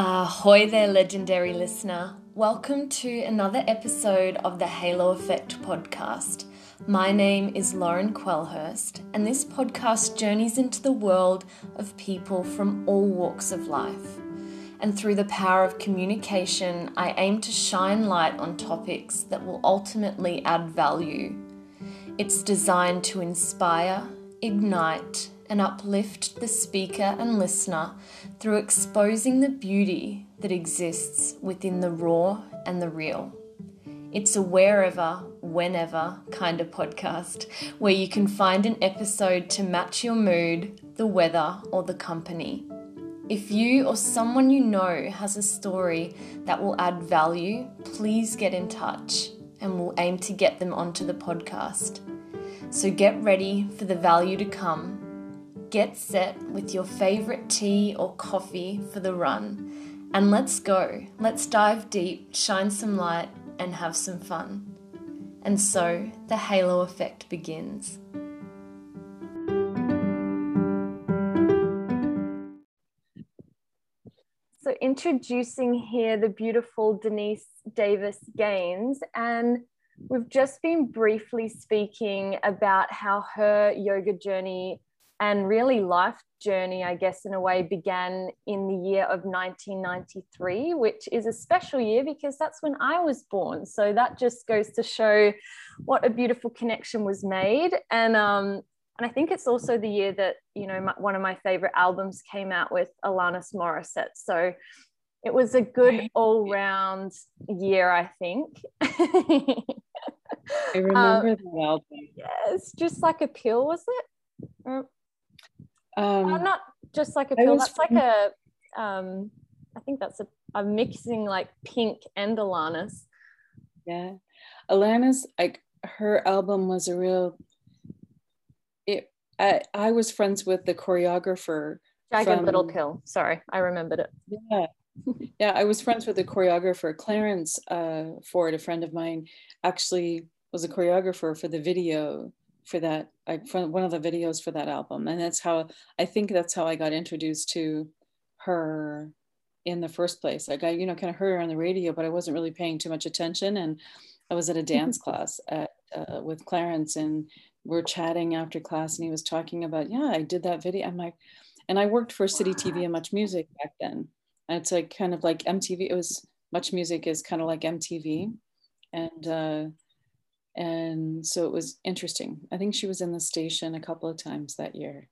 Ahoy there, legendary listener. Welcome to another episode of the Halo Effect podcast. My name is Lauren Quellhurst, and this podcast journeys into the world of people from all walks of life. And through the power of communication, I aim to shine light on topics that will ultimately add value. It's designed to inspire, ignite, and uplift the speaker and listener through exposing the beauty that exists within the raw and the real. It's a wherever, whenever kind of podcast where you can find an episode to match your mood, the weather, or the company. If you or someone you know has a story that will add value, please get in touch and we'll aim to get them onto the podcast. So get ready for the value to come. Get set with your favorite tea or coffee for the run. And let's go. Let's dive deep, shine some light, and have some fun. And so the halo effect begins. So, introducing here the beautiful Denise Davis Gains, and we've just been briefly speaking about how her yoga journey and really life journey, I guess, in a way, began in the year of 1993, which is a special year because that's when I was born. So that just goes to show what a beautiful connection was made. And um, and I think it's also the year that you know my, one of my favorite albums came out with Alanis Morissette. So it was a good all-round year, I think. I remember um, the album. Yes, just like a pill, was it? Um, uh, not just like a pill. That's like a. Um, I think that's a. I'm mixing like pink and Alanis. Yeah, Alanis. Like her album was a real. It. I I was friends with the choreographer. Jagged from, Little Pill. Sorry, I remembered it. Yeah. yeah, I was friends with the choreographer Clarence uh, Ford, a friend of mine, actually was a choreographer for the video for that like for one of the videos for that album. And that's how i think that's how i got introduced to her in the first place. Like i you know kind of heard her on the radio but i wasn't really paying too much attention. And i was at a dance class at, uh, with clarence and we're chatting after class and he was talking about yeah i did that video. I'm like and i worked for Citytv and MuchMusic back then. And it's like kind of like mtv it was MuchMusic is kind of like mtv and uh and so it was interesting. I think she was in the station a couple of times that year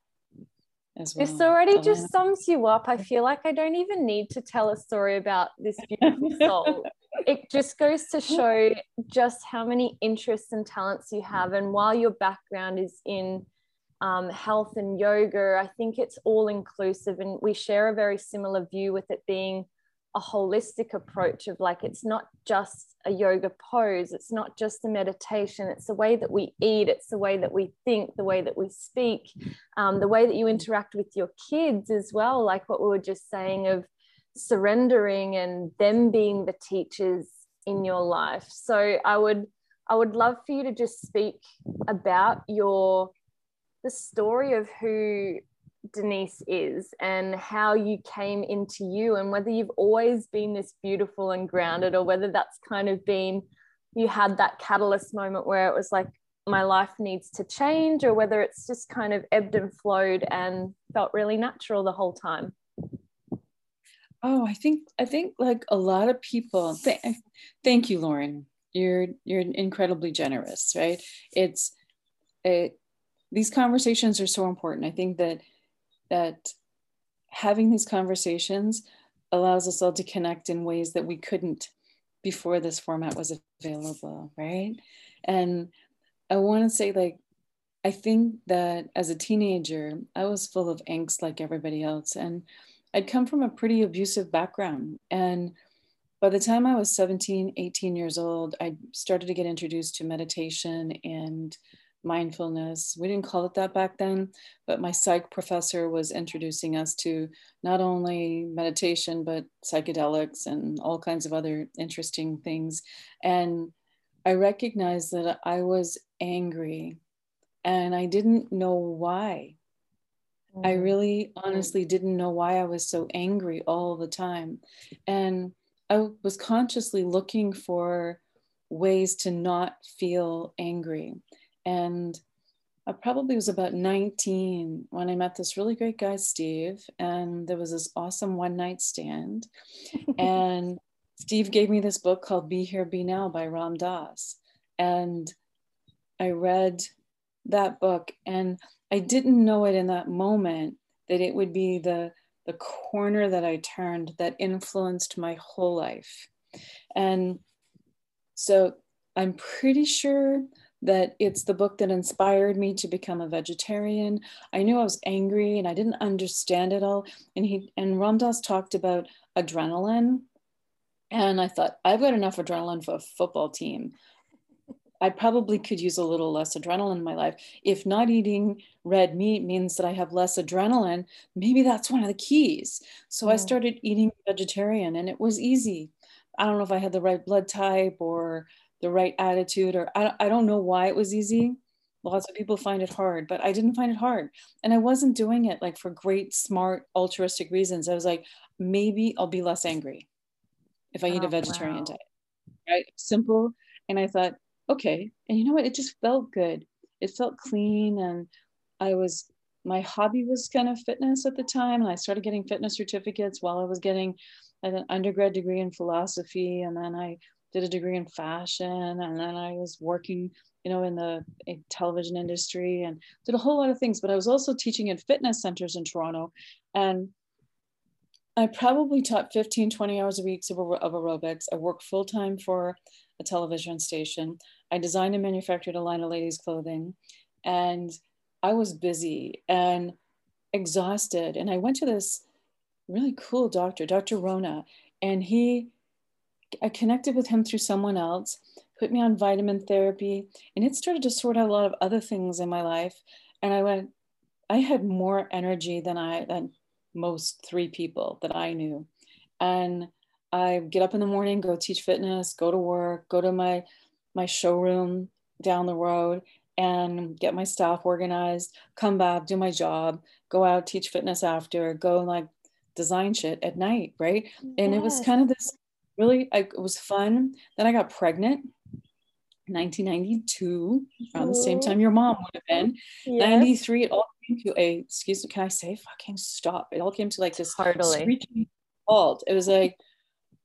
as well. This already just sums you up. I feel like I don't even need to tell a story about this beautiful soul. it just goes to show just how many interests and talents you have. And while your background is in um, health and yoga, I think it's all inclusive. And we share a very similar view with it being a holistic approach of like it's not just a yoga pose it's not just a meditation it's the way that we eat it's the way that we think the way that we speak um, the way that you interact with your kids as well like what we were just saying of surrendering and them being the teachers in your life. So i would i would love for you to just speak about your the story of who Denise is and how you came into you and whether you've always been this beautiful and grounded or whether that's kind of been you had that catalyst moment where it was like my life needs to change or whether it's just kind of ebbed and flowed and felt really natural the whole time? Oh i think i think like a lot of people th- thank you lauren. You're you're incredibly generous right? It's it these conversations are so important. I think that that having these conversations allows us all to connect in ways that we couldn't before this format was available, right? And I want to say, like, I think that as a teenager, I was full of angst like everybody else. And I'd come from a pretty abusive background. And by the time I was 17, 18 years old, I started to get introduced to meditation and mindfulness. We didn't call it that back then, but my psych professor was introducing us to not only meditation, but psychedelics and all kinds of other interesting things. And I recognized that I was angry and I didn't know why. I mm-hmm. really honestly didn't know why I was so angry all the time. And I was consciously looking for ways to not feel angry. And I probably was about 19 when I met this really great guy, Steve, and there was this awesome one night stand. and Steve gave me this book called Be Here, Be Now by Ram Dass. And I read that book and I didn't know it in that moment that it would be the, the corner that I turned that influenced my whole life. And so I'm pretty sure that it's the book that inspired me to become a vegetarian. I knew I was angry and I didn't understand it all. And he and Ram Dass talked about adrenaline. And I thought, I've got enough adrenaline for a football team. I probably could use a little less adrenaline in my life. If not eating red meat means that I have less adrenaline, maybe that's one of the keys. So I started eating vegetarian and it was easy. I don't know if I had the right blood type or the right attitude or I, I don't know why it was easy. Lots of people find it hard but i didn't find it hard. And i wasn't doing it like for great smart altruistic reasons. I was like maybe i'll be less angry if i eat oh, a vegetarian wow. diet. Right? Simple. And i thought okay. And you know what? It just felt good. It felt clean and i was my hobby was kind of fitness at the time and i started getting fitness certificates while i was getting an undergrad degree in philosophy and then i did a degree in fashion and then I was working, you know, in the in television industry and did a whole lot of things. But I was also teaching in fitness centers in Toronto. And I probably taught 15, 20 hours a week of, of aerobics. I worked full time for a television station. I designed and manufactured a line of ladies' clothing. And I was busy and exhausted. And I went to this really cool doctor, Dr. Rona, and he I connected with him through someone else, put me on vitamin therapy, and it started to sort out a lot of other things in my life. And I went, I had more energy than I than most three people that I knew. And I get up in the morning, go teach fitness, go to work, go to my my showroom down the road and get my staff organized, come back, do my job, go out, teach fitness after, go like design shit at night, right? Yes. And it was kind of this really I, it was fun. Then i got pregnant 1992 around the same time your mom would have been. Yes. 93 it all came to a excuse me can i say? Fucking stop. It all came to like this Heartily. halt. It was like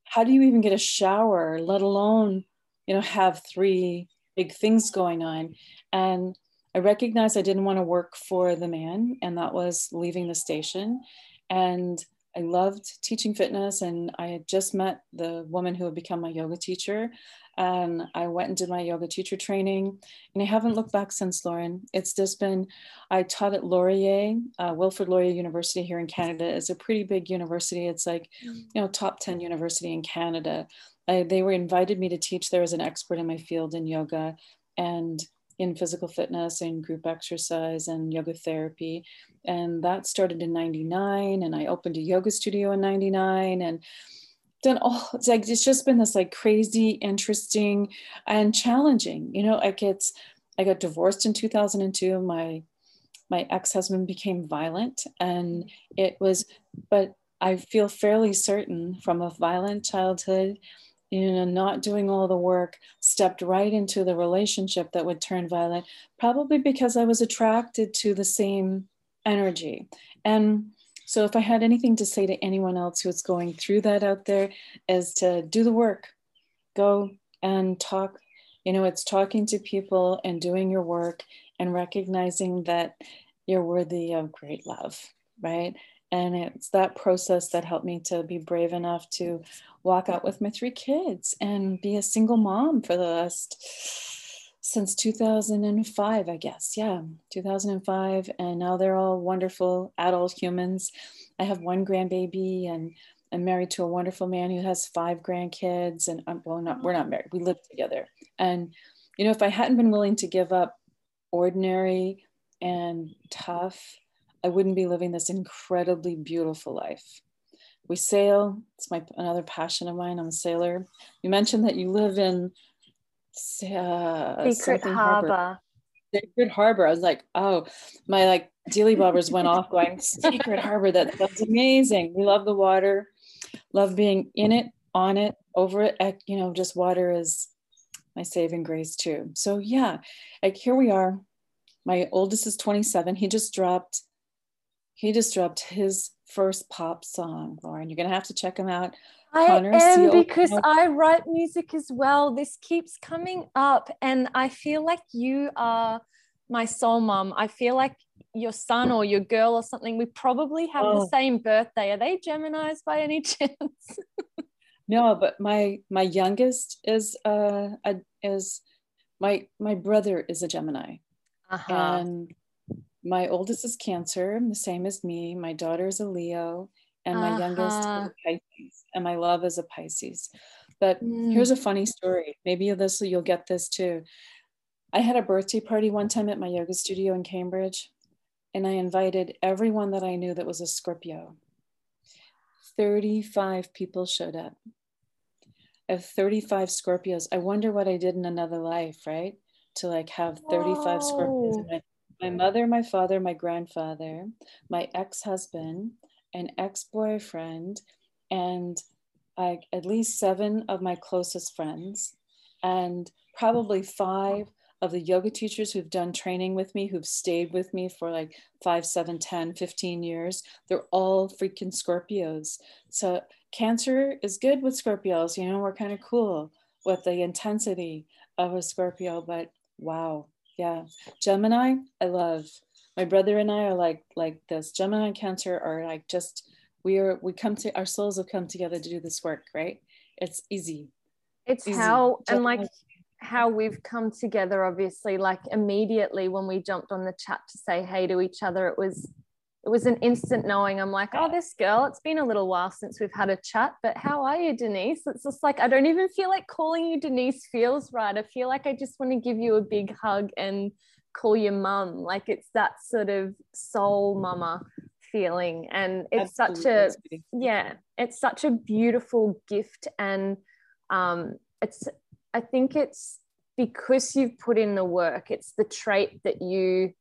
how do you even get a shower let alone you know have three big things going on? And i recognized i didn't want to work for the man and that was leaving the station. And I loved teaching fitness, and I had just met the woman who had become my yoga teacher. And I went and did my yoga teacher training, and I haven't looked back since, Lauren. It's just been, I taught at Laurier, uh, Wilfrid Laurier University here in Canada. It's a pretty big university. It's like, you know, top 10 university in Canada. I, they were invited me to teach there as an expert in my field in yoga. And in physical fitness and group exercise and yoga therapy. And that started in 99. And I opened a yoga studio in 99 and done all it's like it's just been this like crazy, interesting and challenging. You know, like it's I got divorced in 2002. My my ex-husband became violent and it was but I feel fairly certain from a violent childhood you know, not doing all the work, stepped right into the relationship that would turn violent, probably because I was attracted to the same energy. And so, if I had anything to say to anyone else who's going through that out there, is to do the work, go and talk. You know, it's talking to people and doing your work and recognizing that you're worthy of great love, right? And it's that process that helped me to be brave enough to walk out with my three kids and be a single mom for the last since 2005 i guess. Yeah 2005 and now they're all wonderful adult humans. I have one grandbaby and i'm married to a wonderful man who has five grandkids and I'm, well not we're not married we live together. And you know if i hadn't been willing to give up ordinary and tough i wouldn't be living this incredibly beautiful life we sail. It's my another passion of mine. I'm a sailor. You mentioned that you live in uh, Secret Harbor. Sacred Harbor. I was like, oh, my like deely boppers went off going, Secret Harbor, that, that's amazing. We love the water, love being in it, on it, over it. You know, just water is my saving grace too. So yeah, like here we are. My oldest is 27. He just dropped, he just dropped his first pop song, Lauren. You're gonna have to check him out. I Connor am because I write music as well. This keeps coming up, and I feel like you are my soul mom. I feel like your son or your girl or something. We probably have oh. the same birthday. Are they Gemini's by any chance? no, but my my youngest is uh a, is my my brother is a Gemini, uh-huh. and my oldest is Cancer, the same as me. My daughter is a Leo, and my uh-huh. youngest is a Pisces, and my love is a Pisces. But mm. here's a funny story. Maybe this you'll get this too. I had a birthday party one time at my yoga studio in Cambridge, and I invited everyone that I knew that was a Scorpio. 35 people showed up. I have 35 Scorpios. I wonder what I did in another life, right? To like have 35 Whoa. Scorpios. My, my mother, my father, my grandfather, my ex husband, an ex boyfriend, and like at least seven of my closest friends, and probably five of the yoga teachers who've done training with me, who've stayed with me for like five, seven, 10, 15 years, they're all freaking Scorpios. So Cancer is good with Scorpios. You know, we're kind of cool with the intensity of a Scorpio, but wow. Yeah. Gemini, I love. My brother and I are like like this. Gemini and Cancer are like just we are we come to our souls have come together to do this work, right? It's easy. It's easy. how Gemini, and like how we've come together obviously like immediately when we jumped on the chat to say hey to each other it was it was an instant knowing. I'm like oh this girl it's been a little while since we've had a chat but how are you denise? It's just like i don't even feel like calling you denise feels right. I feel like i just want to give you a big hug and call you mum. Like it's that sort of soul mama feeling. And it's Absolutely. such a yeah it's such a beautiful gift. And um it's I think it's because you've put in the work, it's the trait that you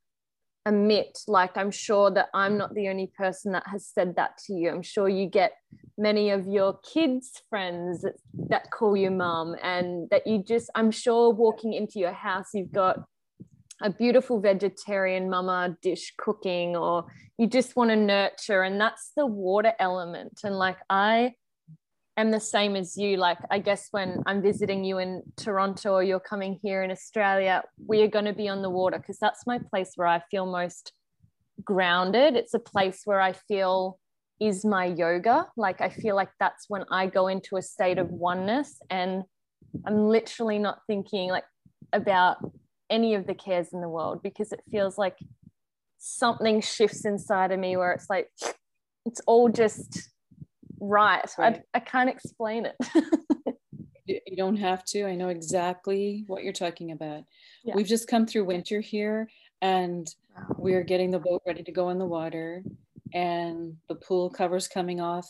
emit. Like, I'm sure that I'm not the only person that has said that to you. I'm sure you get many of your kids' friends that, that call you mum, and that you just, I'm sure walking into your house, you've got a beautiful vegetarian mama dish cooking, or you just want to nurture, and that's the water element. And like, I, am the same as you. Like, I guess when I'm visiting you in Toronto or you're coming here in Australia, we are going to be on the water because that's my place where I feel most grounded. It's a place where I feel is my yoga. Like, I feel like that's when I go into a state of oneness and I'm literally not thinking like about any of the cares in the world because it feels like something shifts inside of me where it's like it's all just right. right. I, I can't explain it. you don't have to. I know exactly what you're talking about. Yeah. We've just come through winter here and wow. we're getting the boat ready to go in the water and the pool covers coming off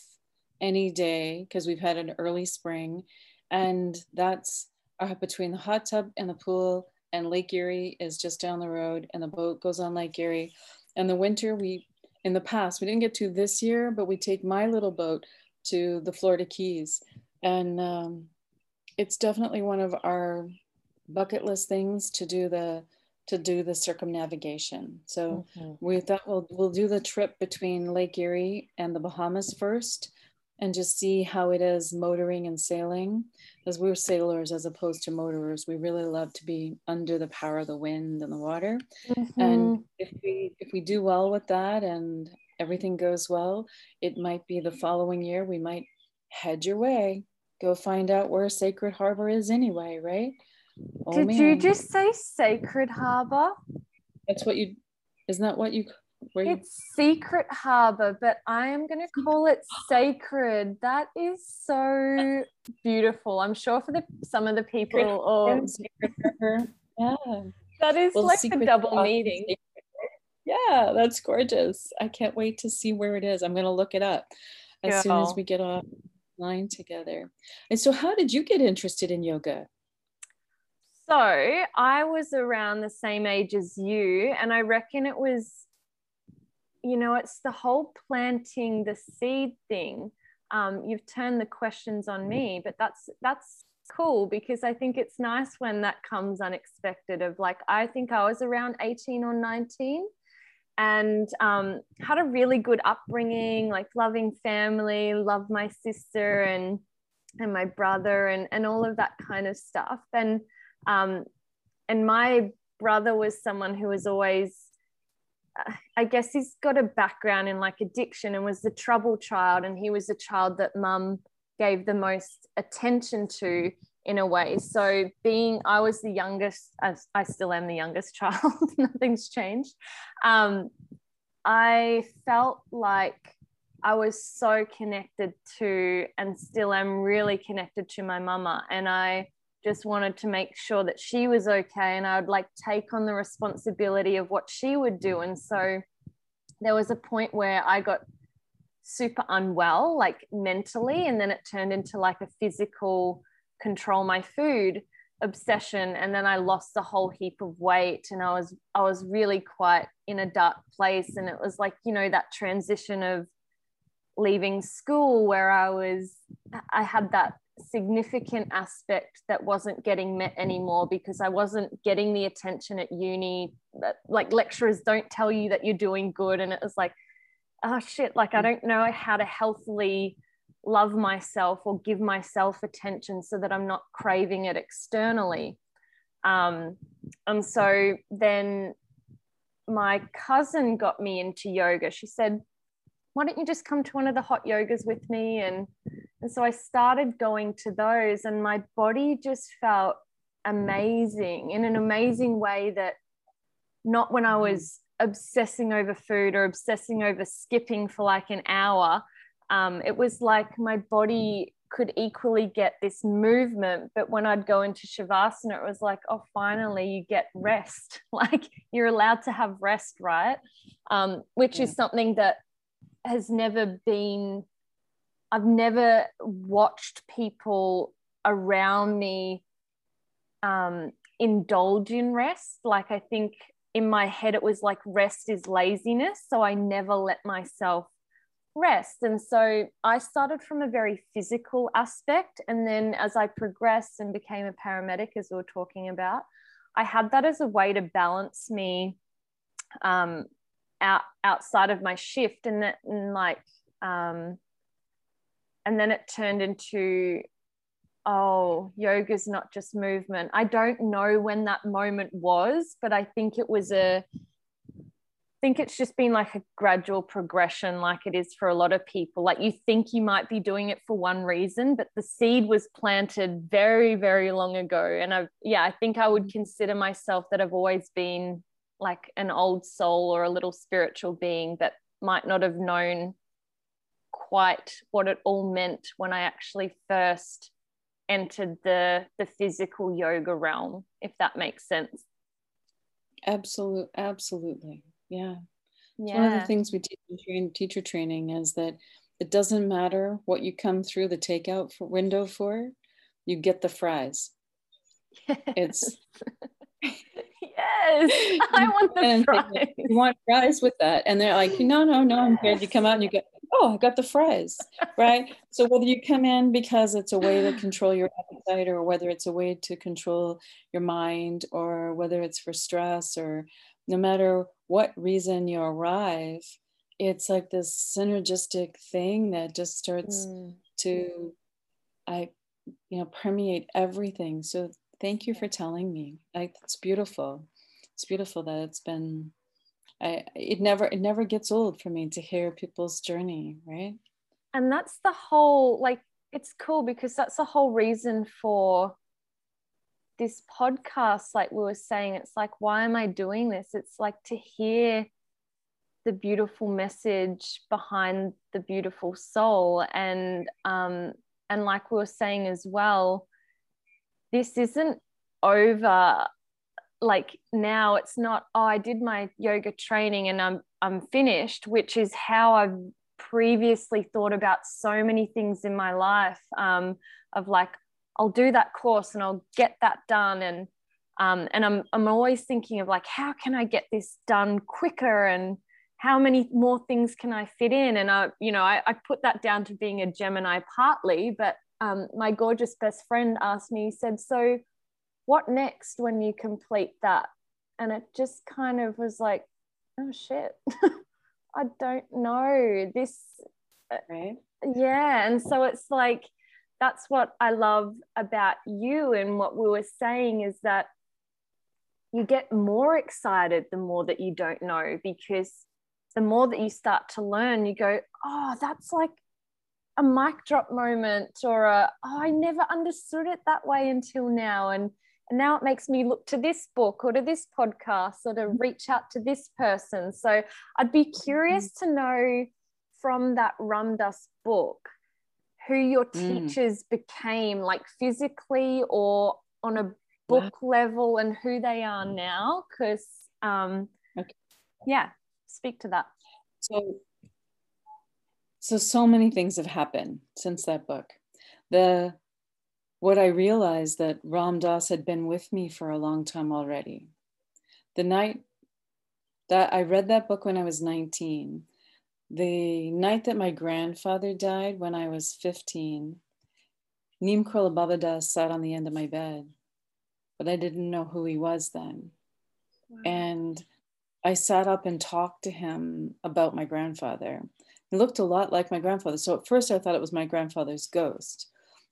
any day because we've had an early spring and that's uh, between the hot tub and the pool and Lake Erie is just down the road and the boat goes on Lake Erie and the winter we in the past we didn't get to this year but we take my little boat to the Florida Keys. And um, it's definitely one of our bucket list things to do the to do the circumnavigation. So mm-hmm. we thought we'll we'll do the trip between Lake Erie and the Bahamas first and just see how it is motoring and sailing. As we're sailors as opposed to motorers, we really love to be under the power of the wind and the water. Mm-hmm. And if we if we do well with that and everything goes well, it might be the mm-hmm. following year. We might head your way, go find out where Sacred Harbor is anyway, right? Oh, Did man. you just say Sacred Harbor? That's what you, isn't that what you, where it's you... Secret Harbor, but I am going to call it Sacred. That is so beautiful. I'm sure for the some of the people oh. or yeah. That is well, like a double meaning yeah, that's gorgeous. I can't wait to see where it is. I'm going to look it up as yeah. soon as we get online together. And so, how did you get interested in yoga? So, I was around the same age as you, and I reckon it was you know, it's the whole planting the seed thing. Um, you've turned the questions on me, but that's that's cool because I think it's nice when that comes unexpected. Of like, I think I was around 18 or 19 and um, had a really good upbringing, like loving family, loved my sister and and my brother and and all of that kind of stuff. And um, and my brother was someone who was always I guess he's got a background in like addiction and was the trouble child. And he was the child that mum gave the most attention to in a way. So, being I was the youngest, I still am the youngest child, nothing's changed. Um, I felt like I was so connected to and still am really connected to my mama. And I just wanted to make sure that she was okay and I would like take on the responsibility of what she would do. And so there was a point where I got super unwell, like mentally, and then it turned into like a physical control my food obsession and then I lost a whole heap of weight and I was I was really quite in a dark place and it was like you know that transition of leaving school where I was I had that significant aspect that wasn't getting met anymore because I wasn't getting the attention at uni. Like lecturers don't tell you that you're doing good. And it was like, oh shit, like I mm. don't know how to healthily love myself or give myself attention so that I'm not craving it externally. Um, and so then my cousin got me into yoga. She said, why don't you just come to one of the hot yogas with me? And and so I started going to those, and my body just felt amazing in an amazing way that not when I was obsessing over food or obsessing over skipping for like an hour. Um, it was like my body could equally get this movement, but when I'd go into Shavasana, it was like, oh, finally you get rest. Like you're allowed to have rest, right? Um, which yeah. is something that has never been I've never watched people around me um, indulge in rest. Like, I think in my head, it was like rest is laziness. So I never let myself rest. And so I started from a very physical aspect. And then as I progressed and became a paramedic, as we were talking about, I had that as a way to balance me um, out outside of my shift. And that, and like, um, and then it turned into oh yoga's not just movement i don't know when that moment was but i think it was a think it's just been like a gradual progression like it is for a lot of people. Like you think you might be doing it for one reason but the seed was planted very very long ago. And i yeah i think i would mm. consider myself that i've always been like an old soul or a little spiritual being that might not have known quite what it all meant when I actually first entered the the physical yoga realm, if that makes sense. Absolutely, absolutely, yeah. yeah. One of the things we teach in teacher training is that it doesn't matter what you come through the takeout for, window for, you get the fries. Yes. It's yes, I want the fries. You want fries with that, and they're like, no, no, no, I'm good. You come out and you get oh, I got the fries, right? so whether you come in because it's a way to control your appetite or whether it's a way to control your mind or whether it's for stress or no matter what reason you arrive, it's like this synergistic thing that just starts mm. to I you know permeate everything. So thank you for telling me. Like it's beautiful. It's beautiful that it's been I, it never it never gets old for me to hear people's journey right and that's the whole like it's cool because that's the whole reason for this podcast like we were saying it's like why am i doing this? It's like to hear the beautiful message behind the beautiful soul. And um and like we were saying as well this isn't over like now. It's not oh i did my yoga training and i'm i'm finished which is how i've previously thought about so many things in my life um, of like i'll do that course and i'll get that done and um, and I'm, I'm always thinking of like how can i get this done quicker and how many more things can I fit in? And I, you know, I, I put that down to being a Gemini partly, but um, my gorgeous best friend asked me, he said, So what next when you complete that? And it just kind of was like, oh shit, I don't know. This, uh, right. yeah. And so it's like, that's what I love about you and what we were saying is that you get more excited the more that you don't know because the more that you start to learn, you go, oh, that's like a mic drop moment or a, oh, I never understood it that way until now. And, and now it makes me look to this book or to this podcast or to mm-hmm. reach out to this person. So I'd be mm-hmm. curious to know from that Ram Dass book who your mm. teachers mm. became, like physically or on a book level, and who they are now. Because, um, okay. yeah, speak to that. So, so so many things have happened since that book. The what I realized that Ram Dass had been with me for a long time already. The night that I read that book when I was 19, the night that my grandfather died when I was 15, Neem Karoli sat on the end of my bed, but I didn't know who he was then. Wow. And I sat up and talked to him about my grandfather. He looked a lot like my grandfather. So at first I thought it was my grandfather's ghost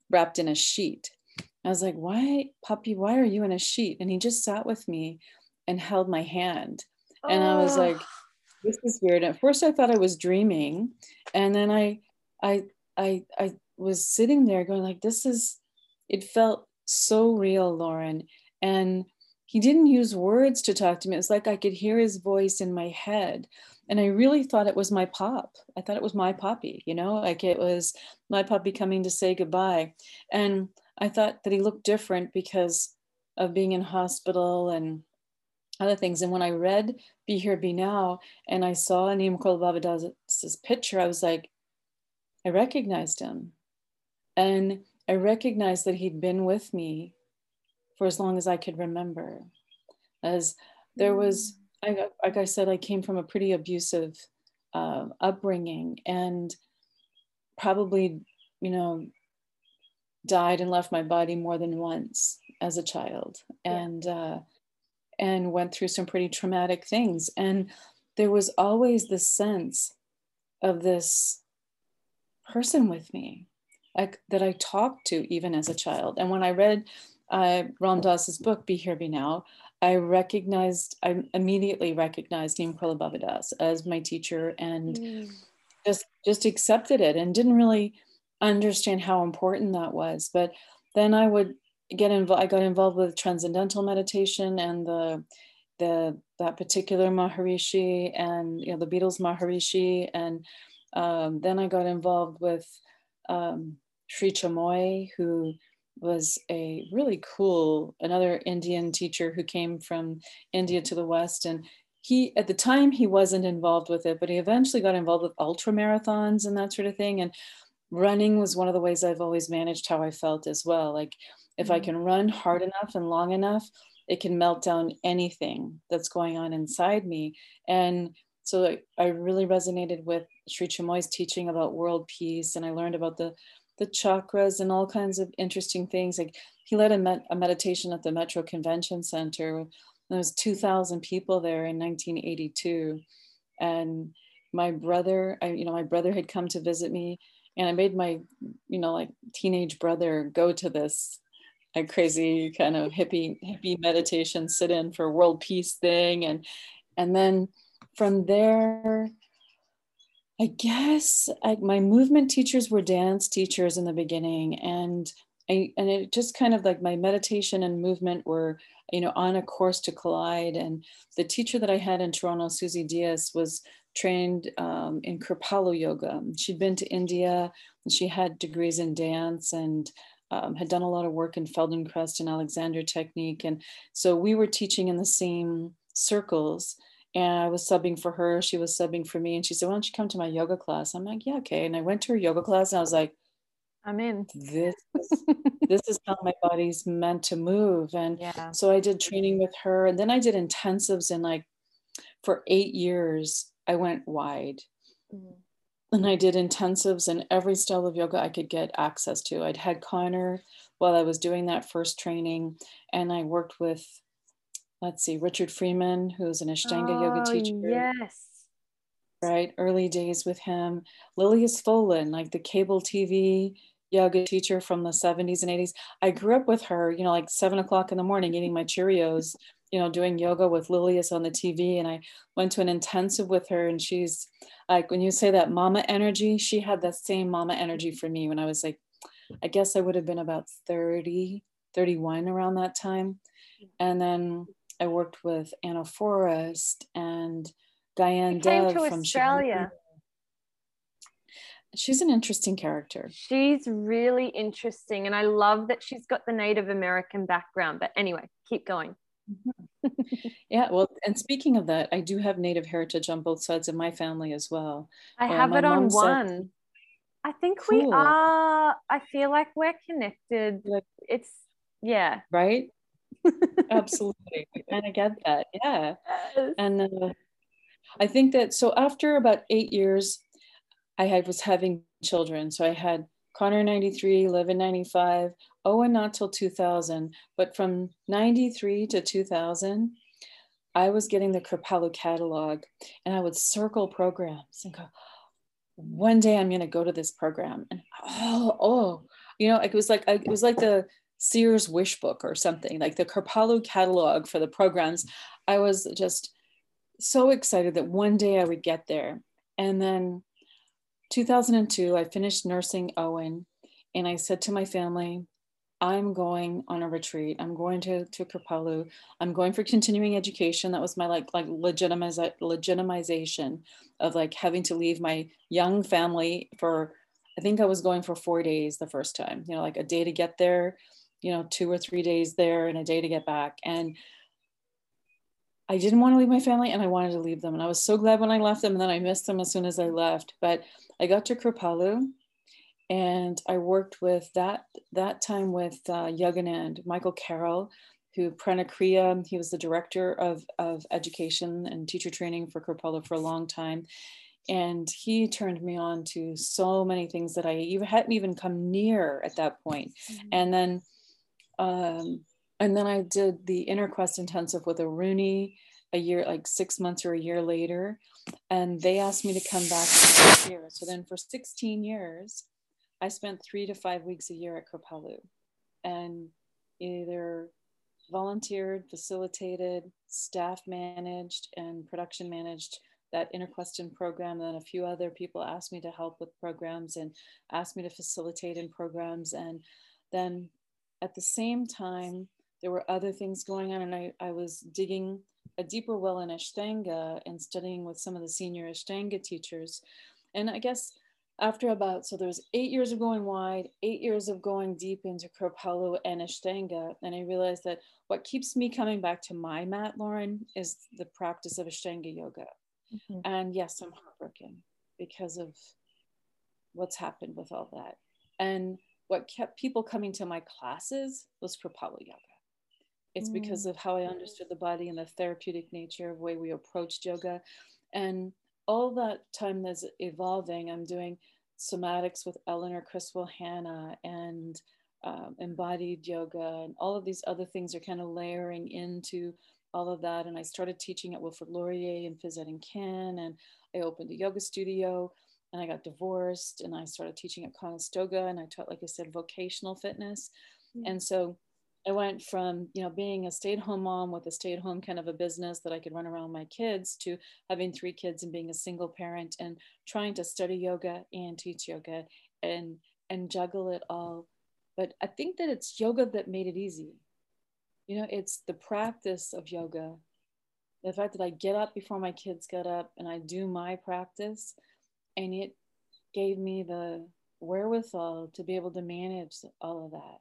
wrapped in a sheet. I was like, why, puppy, why are you in a sheet? And he just sat with me and held my hand. And oh. I was oh. like, this is weird. At first I thought I was dreaming. And then I I I I was sitting there going like this is it felt so real, Lauren. And he didn't use words to talk to me. It was like I could hear his voice in my head. And I really thought it was my pop. I thought it was my poppy, you know, like it was my poppy coming to say goodbye. And I thought that he looked different because of being in hospital and other things. And when I read Be Here, Be Now, and I saw Neem Baba picture, I was like, I recognized him. And I recognized that he'd been with me for as long as I could remember. As there was, mm. I, like I said, I came from a pretty abusive uh, upbringing and probably, you know, died and left my body more than once as a child and uh, and went through some pretty traumatic things. And there was always the sense of this person with me like, that I talked to even as a child. And when I read uh, Ram Dass's book, Be Here, Be Now, I recognized, I immediately recognized Neem Karoli Baba Das as my teacher and mm. just just accepted it and didn't really understand how important that was. But then I would get involved, I got involved with transcendental meditation and the the that particular Maharishi and you know the Beatles Maharishi and um, then I got involved with um, Sri Chinmoy, who was a really cool, another Indian teacher who came from India to the West. And he, at the time, he wasn't involved with it, but he eventually got involved with ultra marathons and that sort of thing. And running was one of the ways I've always managed how I felt as well. Like if mm-hmm. I can run hard enough and long enough, it can melt down anything that's going on inside me. And so I really resonated with Sri Chinmoy's teaching about world peace, and I learned about the the chakras and all kinds of interesting things. Like he led a, med- a meditation at the Metro Convention Center. There was 2,000 people there in 1982, and my brother, I, you know, my brother had come to visit me, and I made my, you know, like teenage brother go to this a crazy kind of hippie hippie meditation sit in for world peace thing and and then from there I guess I, my movement teachers were dance teachers in the beginning, and I, and it just kind of like my meditation and movement were, you know, on a course to collide. And the teacher that I had in Toronto, Susie Diaz, was trained um, in Kripalu yoga. She'd been to India, and she had degrees in dance and um, had done a lot of work in Feldenkrais and Alexander technique. And so we were teaching in the same circles and I was subbing for her. She was subbing for me. And she said, Why don't you come to my yoga class? I'm like, Yeah, okay. And I went to her yoga class and I was like, I'm in. This is, this is how my body's meant to move. And yeah. so I did training with her. And then I did intensives and like for eight years. I went wide. Mm-hmm. And I did intensives in every style of yoga I could get access to. I'd had Connor while I was doing that first training, and I worked with, let's see, Richard Freeman, who's an Ashtanga oh, yoga teacher. Yes. Right, early days with him. Lilias Folan, like the cable TV yoga teacher from the 70s and 80s. I grew up with her, you know, like seven o'clock in the morning eating my Cheerios, you know, doing yoga with Lilias on the TV. And I went to an intensive with her. And she's like, when you say that mama energy, she had that same mama energy for me when I was like, I guess I would have been about 30, 31 around that time. And then I worked with Ana Forrest and Diane Dev from Australia. She's an interesting character. She's really interesting. And I love that she's got the Native American background. But anyway, keep going. Yeah, well, and speaking of that, I do have Native heritage on both sides of my family as well. I uh, have it on one. Said, I think cool. we are. I feel like we're connected. It's yeah. Right. Absolutely, and I get that. Yeah, yes. and uh, I think that so after about eight years I had, was having children. So I had Connor 93, Liv in 95, Owen not till 2000. But from 93 to 2000, I was getting the Kripalu catalog and I would circle programs and go, one day I'm going to go to this program. And oh, oh, you know, it was like, it was like the Sears wish book or something, like the Kripalu catalog for the programs. I was just so excited that one day I would get there. And then 2002, I finished nursing Owen, and I said to my family, I'm going on a retreat. I'm going to, to Kripalu. I'm going for continuing education. That was my like like legitimiz- legitimization of like having to leave my young family for I think I was going for four days the first time, you know, like a day to get there, you know, two or three days there and a day to get back. And I didn't want to leave my family and I wanted to leave them. And I was so glad when I left them and then I missed them as soon as I left. But I got to Kripalu and I worked with that that time with uh, Yoganand, Michael Carroll, who Pranakriya, he was the director of, of education and teacher training for Kripalu for a long time. And he turned me on to so many things that I even hadn't even come near at that point. Mm-hmm. And then um, and then I did the Inner Quest intensive with Aruni a year, like six months or a year later. And they asked me to come back year. So then for 16 years, I spent three to five weeks a year at Kripalu and either volunteered, facilitated, staff managed, and production managed that Inner Question program. And then a few other people asked me to help with programs and asked me to facilitate in programs. And then at the same time, there were other things going on, and I, I was digging a deeper well in Ashtanga and studying with some of the senior Ashtanga teachers. And I guess after about, so there was eight years of going wide, eight years of going deep into Kripalu and Ashtanga. And I realized that what keeps me coming back to my mat, Lauren, is the practice of Ashtanga yoga. Mm-hmm. And yes, I'm heartbroken because of what's happened with all that. And what kept people coming to my classes was Kripalu yoga. It's mm. because of how I understood the body and the therapeutic nature of the way we approached yoga. And all that time that's evolving, I'm doing somatics with Eleanor Criswell Hanna and um, embodied yoga and all of these other things are kind of layering into all of that. And I started teaching at Wilfrid Laurier and Phys Ed and Ken, and I opened a yoga studio and I got divorced and I started teaching at Conestoga and I taught, like I said, vocational fitness. Mm-hmm. And so I went from, you know, being a stay-at-home mom with a stay-at-home kind of a business that I could run around my kids to having three kids and being a single parent and trying to study yoga and teach yoga and and juggle it all. But I think that it's yoga that made it easy. You know, it's the practice of yoga. The fact that I get up before my kids get up and I do my practice and it gave me the wherewithal to be able to manage all of that.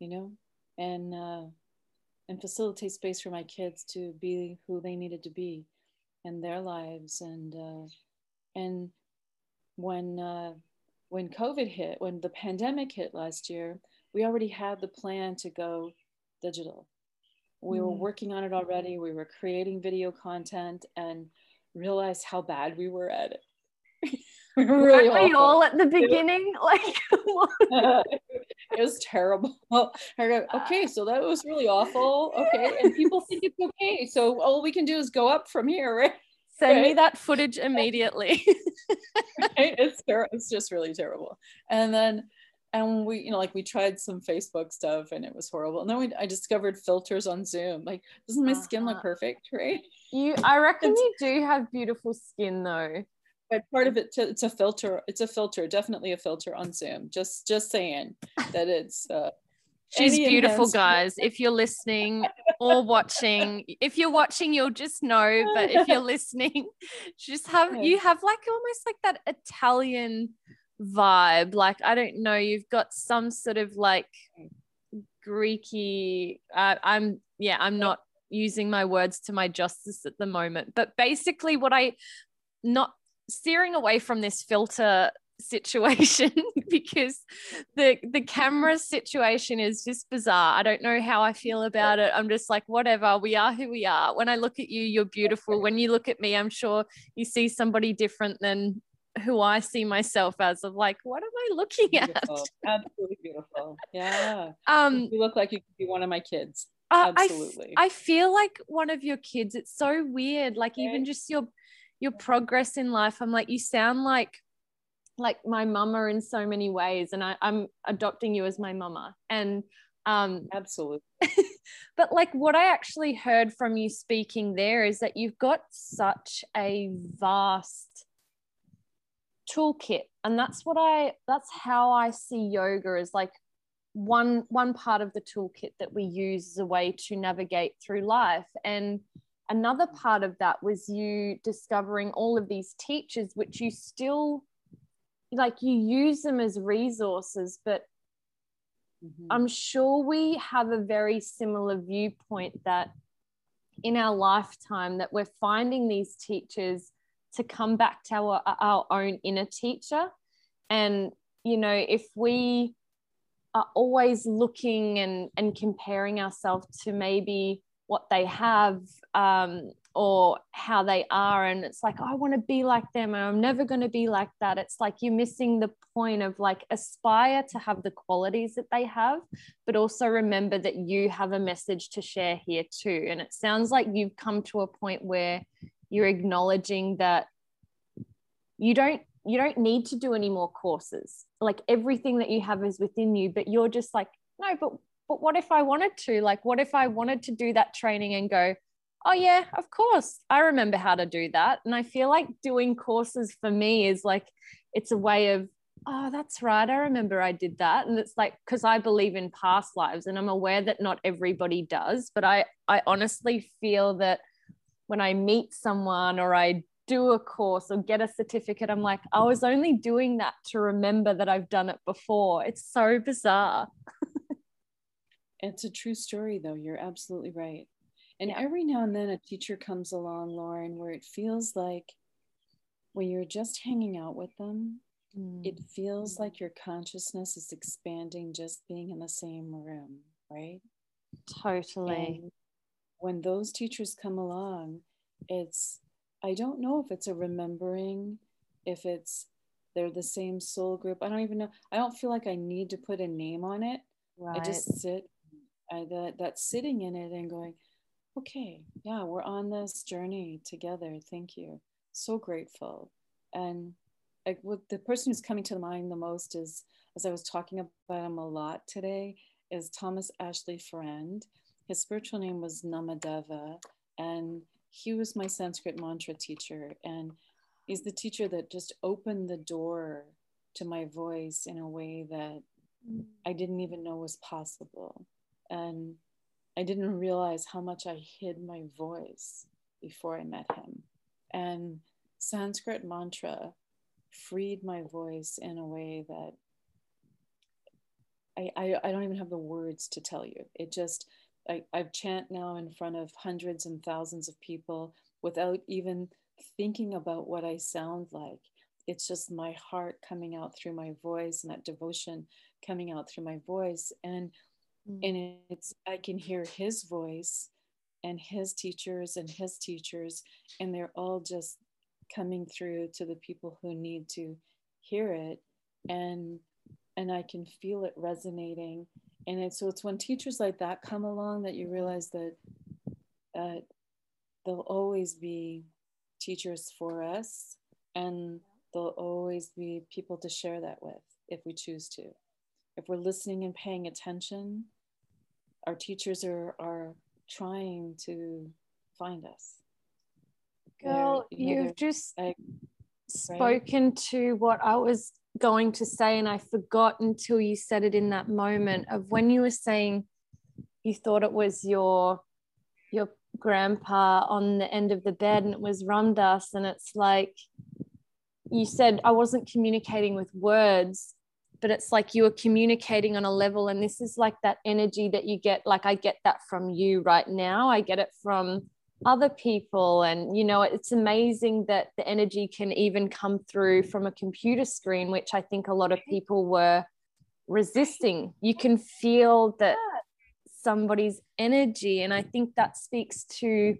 You know? And uh, and facilitate space for my kids to be who they needed to be in their lives and uh, and when uh, when COVID hit, when the pandemic hit last year, we already had the plan to go digital. We mm. were working on it already. We were creating video content, and realized how bad we were at it. really we all at the beginning? Like it was terrible. Okay, so that was really awful. Okay. And people think it's okay. So all we can do is go up from here, right? Send right? me that footage immediately. right? It's ter- it's just really terrible. And then and we you know like we tried some facebook stuff and it was horrible and then we, i discovered filters on zoom like doesn't my uh-huh. skin look uh-huh. perfect right you i reckon you do have beautiful skin though but part of it it's a filter it's a filter definitely a filter on zoom just just saying that it's uh She's beautiful, guys. If you're listening or watching, if you're watching, you'll just know. But if you're listening, just have you have like almost like that Italian vibe. Like I don't know, you've got some sort of like Greeky. Uh, I'm yeah, I'm not using my words to my justice at the moment. But basically, what I not steering away from this filter situation because the the camera situation is just bizarre. I don't know how I feel about it. I'm just like whatever. We are who we are. When I look at you, you're beautiful. When you look at me, I'm sure you see somebody different than who I see myself as of like what am I looking beautiful. at? Absolutely beautiful. Yeah. Um you look like you could be one of my kids. Uh, Absolutely. I, I feel like one of your kids. It's so weird. Like even just your your progress in life. I'm like, you sound like like my mama in so many ways. And I, I'm adopting you as my mama. And um absolutely. but like what I actually heard from you speaking there is that you've got such a vast toolkit. And that's what I that's how I see yoga as like one one part of the toolkit that we use as a way to navigate through life. And another part of that was you discovering all of these teachers which you still like you use them as resources but mm-hmm. i'm sure we have a very similar viewpoint that in our lifetime that we're finding these teachers to come back to our, our own inner teacher and you know if we are always looking and and comparing ourselves to maybe what they have um, or how they are and it's like oh, i want to be like them and i'm never going to be like that. It's like you're missing the point of like aspire to have the qualities that they have but also remember that you have a message to share here too. And it sounds like you've come to a point where you're acknowledging that you don't you don't need to do any more courses. Like everything that you have is within you but you're just like no but but what if i wanted to? Like what if i wanted to do that training and go oh yeah of course i remember how to do that. And i feel like doing courses for me is like it's a way of oh that's right i remember i did that. And it's like because i believe in past lives and i'm aware that not everybody does but i i honestly feel that when i meet someone or i do a course or get a certificate i'm like i was only doing that to remember that i've done it before. It's so bizarre it's a true story though you're absolutely right and yeah. every now and then a teacher comes along, Lauren, where it feels like when you're just hanging out with them, mm. it feels like your consciousness is expanding just being in the same room, right? Totally. And when those teachers come along, it's, I don't know if it's a remembering, if it's, they're the same soul group. I don't even know. I don't feel like I need to put a name on it. Right. I just sit, I, that, that sitting in it and going, okay, yeah, we're on this journey together. Thank you. So grateful. And like what the person who's coming to mind the most is, as I was talking about him a lot today, is Thomas Ashley-Farrand His spiritual name was Namadeva, and he was my Sanskrit mantra teacher. And he's the teacher that just opened the door to my voice in a way that I didn't even know was possible. And I didn't realize how much I hid my voice before I met him. And Sanskrit mantra freed my voice in a way that I, I, I don't even have the words to tell you. It just, I, I chant now in front of hundreds and thousands of people without even thinking about what I sound like. It's just my heart coming out through my voice and that devotion coming out through my voice. And Mm. And it's, I can hear his voice and his teachers and his teachers, and they're all just coming through to the people who need to hear it. And and I can feel it resonating. And it, so it's when teachers like that come along that you realize that uh, there'll always be teachers for us and there'll always be people to share that with if we choose to. If we're listening and paying attention our teachers are are trying to find us girl you've just like, spoken right? to what i was going to say and i forgot until you said it in that moment of when you were saying you thought it was your your grandpa on the end of the bed and it was Ram Dass and it's like you said I wasn't communicating with words but it's like you are communicating on a level and this is like that energy that you get like I get that from you right now I get it from other people and you know it's amazing that the energy can even come through from a computer screen which I think a lot of people were resisting you can feel that somebody's energy. And I think that speaks to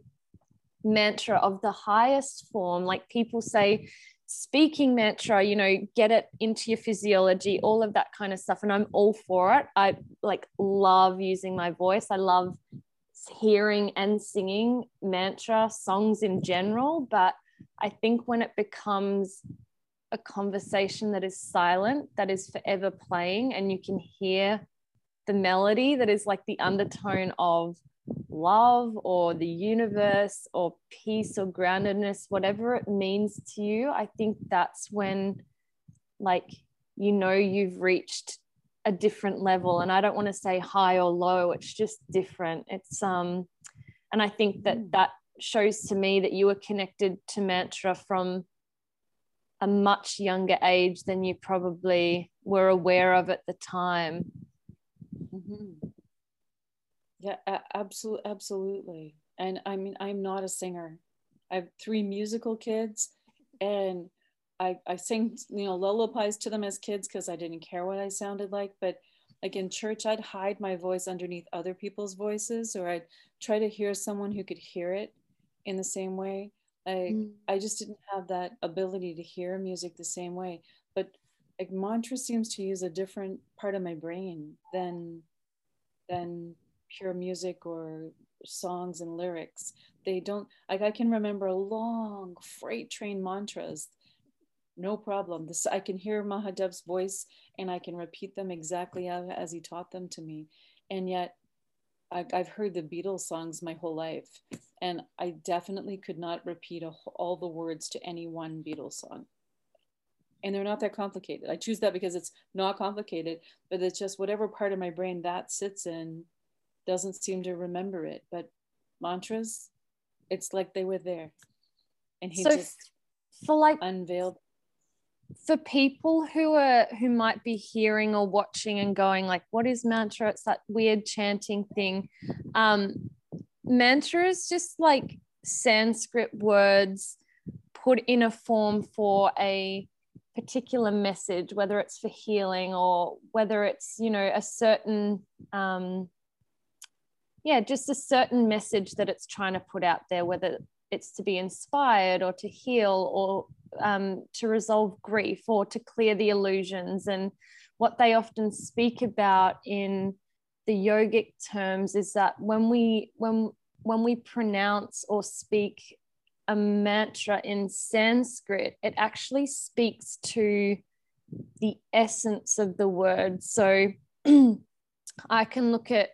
mantra of the highest form. Like people say, speaking mantra, you know, get it into your physiology, all of that kind of stuff. And I'm all for it. I like love using my voice. I love hearing and singing mantra songs in general. But I think when it becomes a conversation that is silent, that is forever playing, and you can hear the melody that is like the undertone of love or the universe or peace or groundedness, whatever it means to you, I think that's when, like, you know, you've reached a different level. And I don't want to say high or low, it's just different. It's, um, and I think that mm. that shows to me that you were connected to mantra from a much younger age than you probably were aware of at the time. Mm-hmm. Yeah, absolutely, absolutely. And I mean, I'm not a singer. I have three musical kids, and I I sing you know lullabies to them as kids because I didn't care what I sounded like. But like in church, I'd hide my voice underneath other people's voices, or I'd try to hear someone who could hear it in the same way. I mm. I just didn't have that ability to hear music the same way. But like mantra seems to use a different part of my brain than than pure music or songs and lyrics they don't like i can remember long freight train mantras no problem. This i can hear mahadev's voice and i can repeat them exactly as, he taught them to me. And yet I, have heard the beatles songs my whole life and i definitely could not repeat a, all the words to any one beatles song. And they're not that complicated. I choose that because it's not complicated, but it's just whatever part of my brain that sits in doesn't seem to remember it. But mantras, it's like they were there. And he so just for like unveiled for people who are who might be hearing or watching and going like what is mantra it's that weird chanting thing um mantra is just like sanskrit words put in a form for a particular message, whether it's for healing or whether it's, you know, a certain, um, yeah, just a certain message that it's trying to put out there, whether it's to be inspired or to heal or um, to resolve grief or to clear the illusions. And what they often speak about in the yogic terms is that when we when when we pronounce or speak a mantra in Sanskrit, it actually speaks to the essence of the word. So I can look at,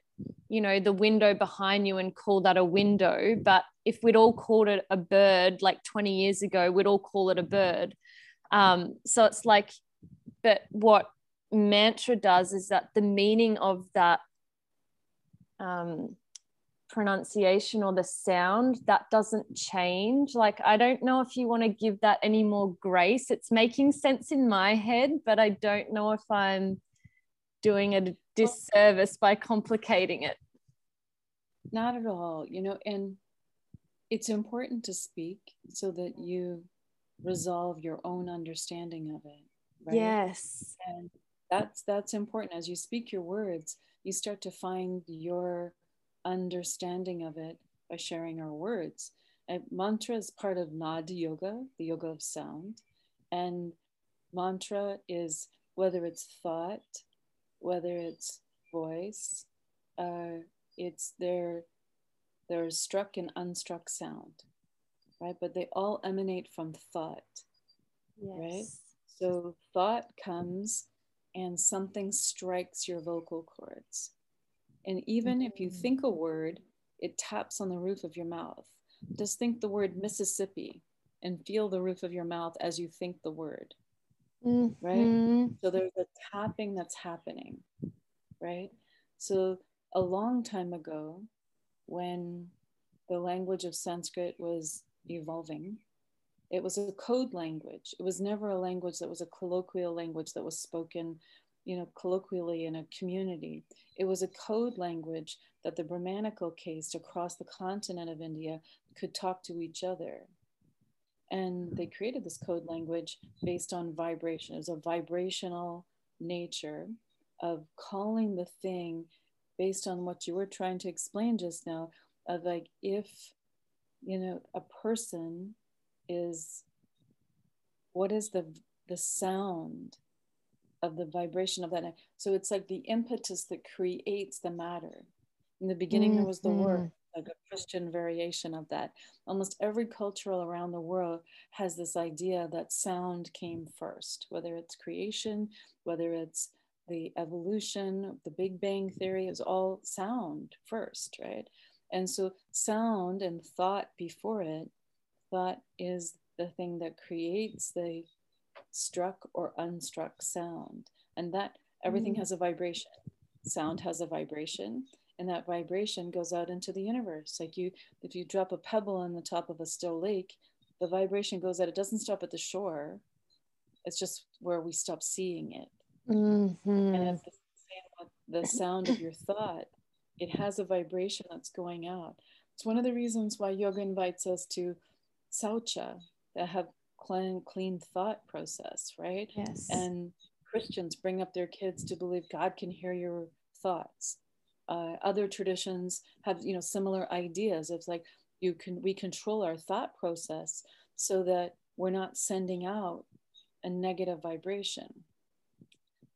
you know, the window behind you and call that a window. But if we'd all called it a bird like 20 years ago, we'd all call it a bird. Um, so it's like, but what mantra does is that the meaning of that um, pronunciation or the sound that doesn't change like i don't know if you want to give that any more grace it's making sense in my head but i don't know if i'm doing a disservice by complicating it not at all you know and it's important to speak so that you resolve your own understanding of it right? yes and that's that's important as you speak your words you start to find your understanding of it by sharing our words. A mantra is part of Nad Yoga, the yoga of sound. And mantra is whether it's thought, whether it's voice, uh, it's their their struck and unstruck sound, right? But they all emanate from thought, yes. right? So thought comes and something strikes your vocal cords. And even mm-hmm. if you mm-hmm. think a word, it taps on the roof of your mouth. Just think the word Mississippi and feel the roof of your mouth as you think the word. Mm-hmm. Right? So there's a tapping that's happening. Right? So a long time ago, when the language of Sanskrit was evolving, it was a code language. It was never a language that was a colloquial language that was spoken, you know, colloquially in a community. It was a code language that the Brahmanical caste across the continent of India could talk to each other. And they created this code language based on vibration. It was a vibrational nature of calling the thing based on what you were trying to explain just now of like if you know a person is what is the the sound of the vibration of that so it's like the impetus that creates the matter in the beginning mm-hmm. there was the word mm-hmm. like a christian variation of that almost every cultural around the world has this idea that sound came first whether it's creation whether it's the evolution the big bang theory is all sound first right? And so sound and thought before it thought is the thing that creates the struck or unstruck sound. And that everything mm. has a vibration. Sound has a vibration and that vibration goes out into the universe. Like you if you drop a pebble on the top of a still lake the vibration goes out. It doesn't stop at the shore. It's just where we stop seeing it mm-hmm. and if the, the sound of your thought it has a vibration that's going out it's one of the reasons why yoga invites us to saucha that have clean, clean thought process, right? Yes. And Christians bring up their kids to believe God can hear your thoughts. Uh, other traditions have, you know, similar ideas. It's like you can we control our thought process so that we're not sending out a negative vibration.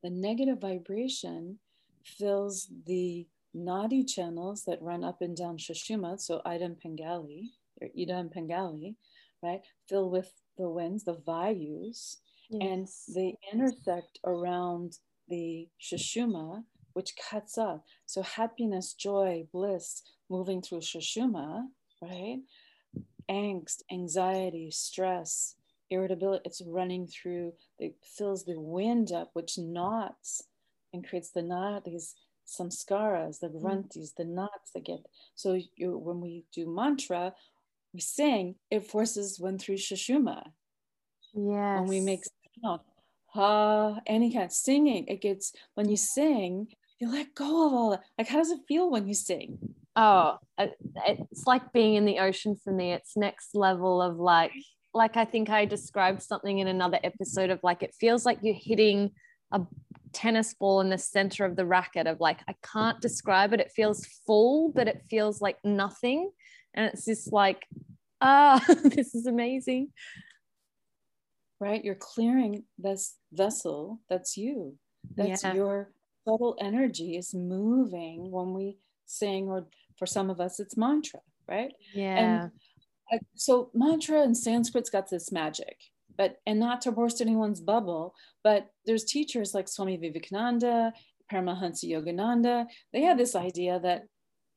The negative vibration fills the nadi channels that run up and down Sushumna, so Ida and Pingala, or Ida and Pingala, right? Fill with the winds, the vayus, yes. and they intersect around the Sushumna, which cuts up. So happiness, joy, bliss moving through Sushumna, right? Angst, anxiety, stress, irritability, it's running through, it fills the wind up, which knots and creates the knot, these samskaras, the mm-hmm. the knots that get. So you, when we do mantra, we sing, it forces one through Sushumna Yeah. When we make sound, ha, any kind of singing, it gets when you sing, you let go of all that. Like, how does it feel when you sing? Oh, it's like being in the ocean for me. It's next level of like, like I think I described something in another episode of like, it feels like you're hitting a tennis ball in the center of the racket of like, I can't describe it. It feels full, but it feels like nothing. And it's just like ah this is amazing. Right? You're clearing this vessel that's you. That's yeah. your subtle energy is moving when we sing or for some of us it's mantra right? Yeah. and so mantra and sanskrit's got this magic but and not to burst anyone's bubble but there's teachers like swami vivekananda paramahansa yogananda they had this idea that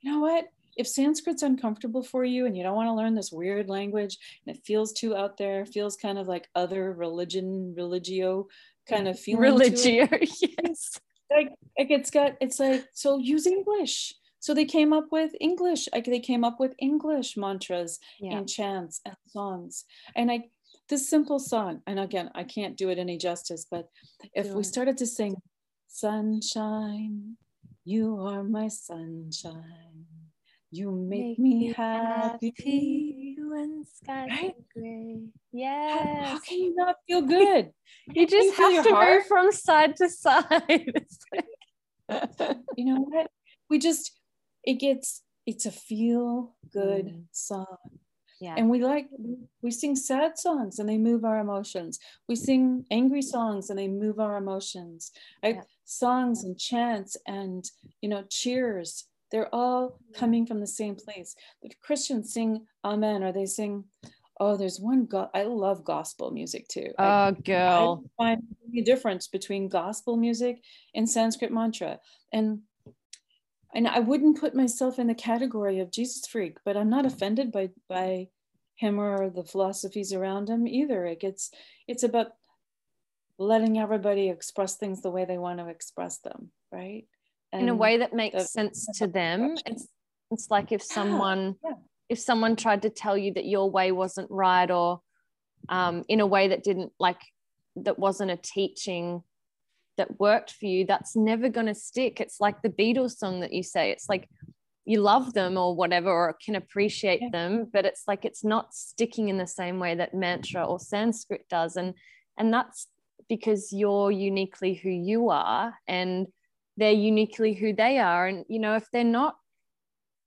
you know what if Sanskrit's uncomfortable for you and you don't want to learn this weird language and it feels too out there, feels kind of like other religion, religio kind of feeling. Religio, yes. Like, like it's got, it's like, so use English. So they came up with English, like they came up with English mantras yeah. and chants and songs. And I, this simple song, and again, I can't do it any justice, but if we started to sing, Sunshine, you are my sunshine you make, make me, me happy. happy when skies right? are gray. Yes. How, how, can you not feel good? you just you have to heart? move from side to side. you know what? We just it gets it's a feel good mm. song. yeah. and we like we sing sad songs and they move our emotions we sing angry songs and they move our emotions yeah. songs and chants and you know cheers they're all coming from the same place if christians sing amen or they sing oh there's one i love gospel music too oh I, girl I find the difference between gospel music and sanskrit mantra and and I wouldn't put myself in the category of Jesus freak, but I'm not offended by by him or the philosophies around him either. It gets it's about letting everybody express things the way they want to express them, right? And in a way that makes sense to them. It's it's like if someone yeah. if someone tried to tell you that your way wasn't right or um, in a way that didn't like that wasn't a teaching that worked for you, that's never going to stick. It's like the Beatles song that you say. It's like you love them or whatever, or can appreciate yeah. them, but it's like it's not sticking in the same way that mantra or Sanskrit does. And and that's because you're uniquely who you are and they're uniquely who they are. And you know, if they're not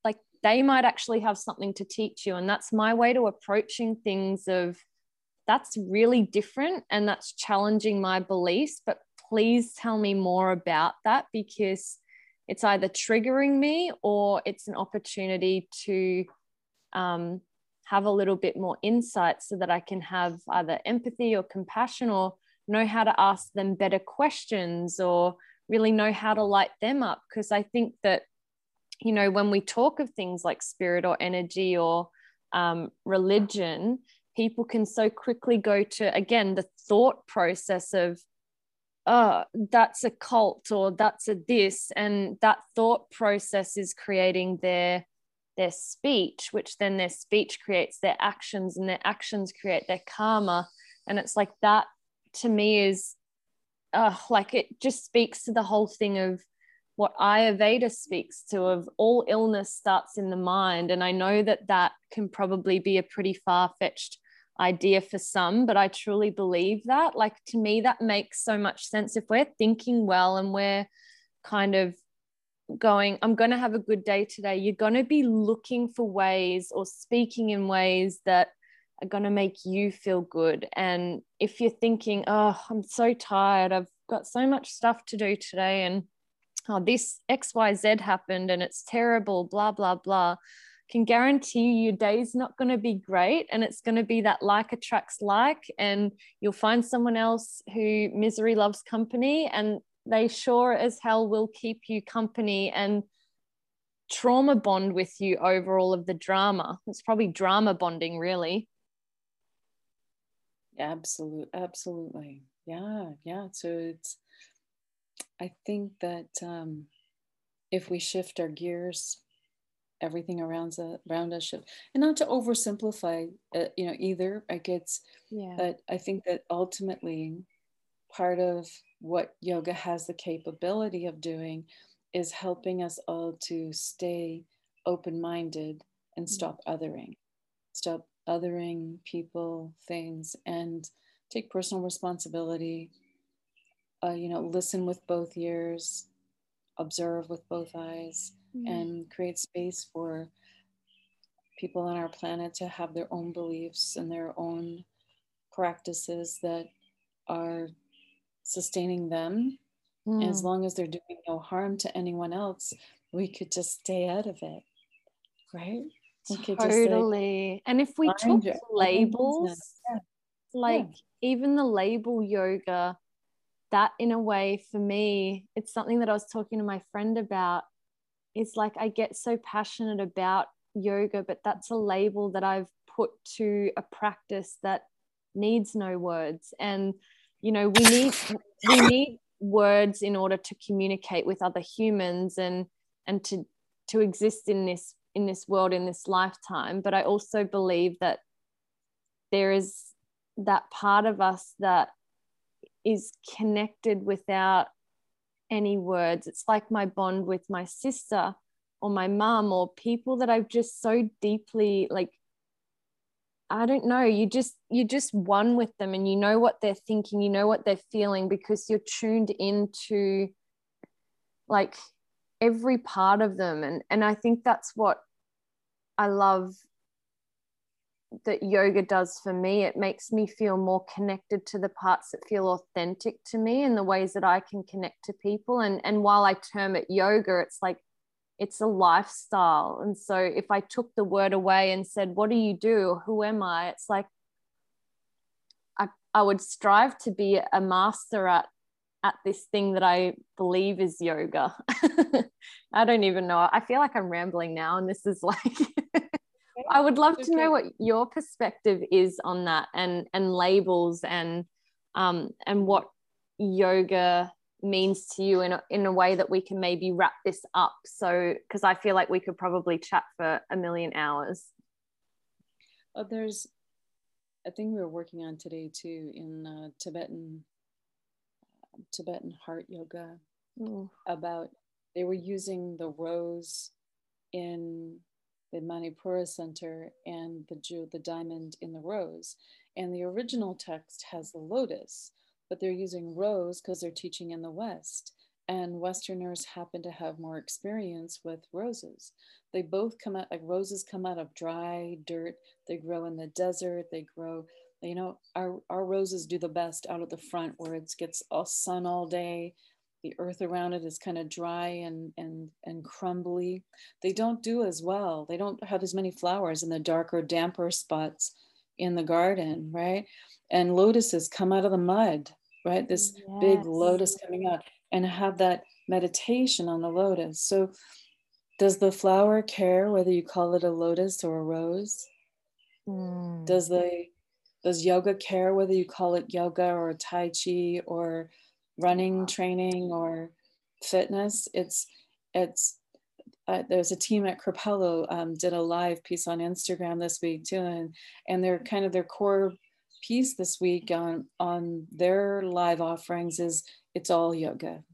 like they might actually have something to teach you. And that's my way to approaching things of that's really different and that's challenging my beliefs but please tell me more about that because it's either triggering me or it's an opportunity to um, have a little bit more insight so that I can have either empathy or compassion or know how to ask them better questions or really know how to light them up. Because I think that, you know, when we talk of things like spirit or energy or um, religion, people can so quickly go to, again, the thought process of, oh, that's a cult or that's a this. And that thought process is creating their their speech, which then their speech creates their actions, and their actions create their karma. And it's like that to me is uh, like it just speaks to the whole thing of what Ayurveda speaks to of all illness starts in the mind. And I know that that can probably be a pretty far fetched idea for some, but I truly believe that. Like to me, that makes so much sense. If we're thinking well and we're kind of going, I'm going to have a good day today, you're going to be looking for ways or speaking in ways that are going to make you feel good. And if you're thinking, oh, I'm so tired, I've got so much stuff to do today, and oh, this XYZ happened and it's terrible, blah, blah, blah can guarantee you your day's not going to be great and it's going to be that like attracts like and you'll find someone else who misery loves company and they sure as hell will keep you company and trauma bond with you over all of the drama. It's probably drama bonding really. Absolutely absolutely. Yeah yeah so it's i think that um if we shift our gears everything around us, around us should, and not to oversimplify, uh, you know, either. Like it's, yeah. But I think that ultimately, part of what yoga has the capability of doing is helping us all to stay open-minded and mm-hmm. stop othering, stop othering people, things, and take personal responsibility. Uh, you know, listen with both ears, observe with both eyes mm-hmm. and create space for people on our planet to have their own beliefs and their own practices that are sustaining them. Mm. As long as they're doing no harm to anyone else, we could just stay out of it. Right? totally. Like and if we took labels, yeah. like yeah. even the label yoga, that in a way for me, it's something that I was talking to my friend about it's like I get so passionate about yoga, but that's a label that I've put to a practice that needs no words. And, you know, we need we need words in order to communicate with other humans and and to to exist in this in this world in this lifetime. But I also believe that there is that part of us that is connected without any words. It's like my bond with my sister or my mom or people that I've just so deeply like I don't know, you just you're just one with them and you know what they're thinking, you know what they're feeling because you're tuned into like every part of them and and I think that's what I love that yoga does for me. It makes me feel more connected to the parts that feel authentic to me and the ways that I can connect to people. And and while I term it yoga, it's like it's a lifestyle. And so if I took the word away and said, What do you do? Who am I? It's like I, I would strive to be a master at at this thing that I believe is yoga. I don't even know. I feel like I'm rambling now, and this is like I would love to know what your perspective is on that and and labels and um and what yoga means to you in a, in a way that we can maybe wrap this up. So because I feel like we could probably chat for a million hours. Oh, there's a thing we were working on today too in uh, Tibetan Tibetan heart yoga about they were using the rose in the Manipura Center and the jewel, the diamond in the rose. And the original text has the lotus, but they're using rose because they're teaching in the West. And Westerners happen to have more experience with roses. They both come out like roses come out of dry dirt. They grow in the desert. They grow you know our, our roses do the best out at the front where it gets all sun all day the earth around it is kind of dry and and and crumbly. They don't do as well. They don't have as many flowers in the darker damper spots in the garden right? And lotuses come out of the mud right? This yes. big lotus coming out and have that meditation on the lotus. So does the flower care whether you call it a lotus or a rose? Mm. does the does yoga care whether you call it yoga or tai chi or running training or fitness it's it's uh, there's a team at Kripalu um, did a live piece on Instagram this week too, and and their kind of their core piece this week on on their live offerings is it's all yoga.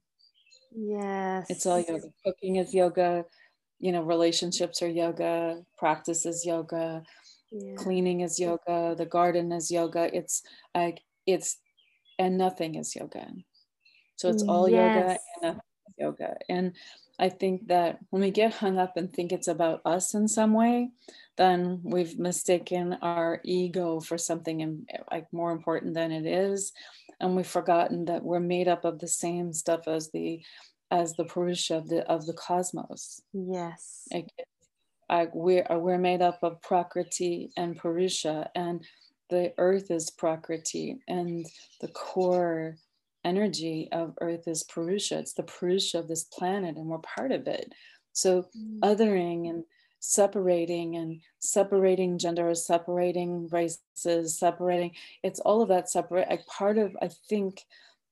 Yes, it's all yoga. Cooking is yoga, you know, relationships are yoga, practice is yoga, yeah. cleaning is yoga the garden is yoga it's like it's and nothing is yoga so it's all yes. yoga and yoga. And i think that when we get hung up and think it's about us in some way then we've mistaken our ego for something in, like more important than it is. And we've forgotten that we're made up of the same stuff as the as the purusha of the of the cosmos. Yes. Like uh, we're, we're made up of Prakriti and Purusha, and the earth is Prakriti, and the core energy of earth is Purusha. It's the Purusha of this planet, and we're part of it. So, mm. othering and separating and separating genders, separating races, separating it's all of that separate. Like part of, I think,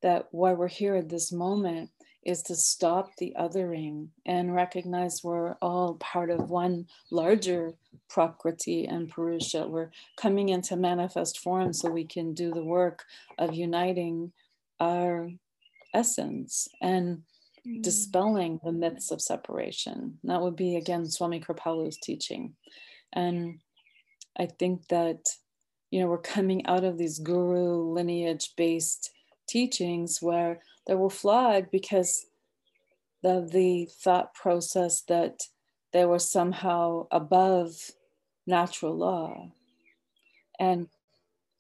that why we're here at this moment is to stop the othering and recognize we're all part of one larger prakriti and purusha. We're coming into manifest form so we can do the work of uniting our essence and mm. dispelling the myths of separation. That would be again Swami Kripalu's teaching. And I think that you know we're coming out of these guru lineage based teachings where they were flawed because of the thought process that they were somehow above natural law. And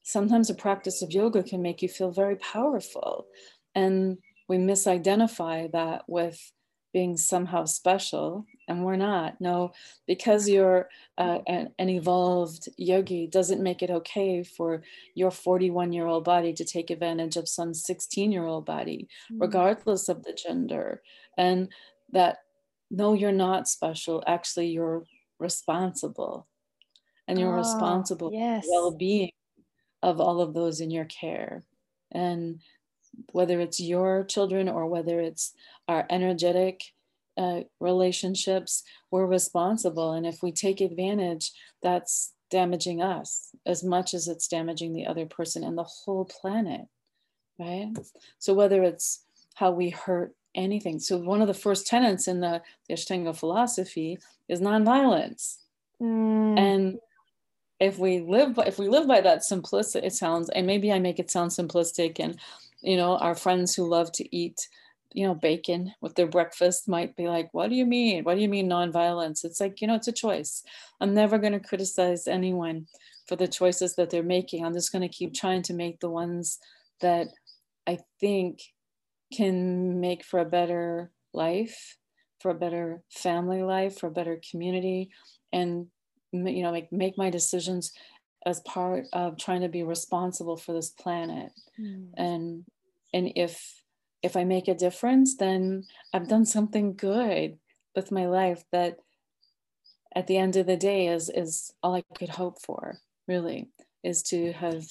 sometimes a practice of yoga can make you feel very powerful. And we misidentify that with being somehow special and we're not no because you're uh, an, an, evolved yogi doesn't make it okay for your 41 year old body to take advantage of some 16 year old body mm-hmm. regardless of the gender and that no you're not special actually you're responsible and you're oh, responsible yes. for well-being of all of those in your care and whether it's your children or whether it's our energetic uh, relationships, we're responsible. And if we take advantage, that's damaging us as much as it's damaging the other person and the whole planet, right? So whether it's how we hurt anything. So one of the first tenets in the, Ashtanga philosophy is nonviolence. Mm. And if we live by, if we live by that simplicity, it sounds, and maybe I make it sound simplistic and you know, our friends who love to eat, you know, bacon with their breakfast might be like, what do you mean? What do you mean nonviolence? It's like, you know, it's a choice. I'm never going to criticize anyone for the choices that they're making. I'm just going to keep trying to make the ones that I think can make for a better life, for a better family life, for a better community, and you know, make make my decisions as part of trying to be responsible for this planet. Mm. And and if if I make a difference, then I've done something good with my life that at the end of the day is is all I could hope for, really, is to have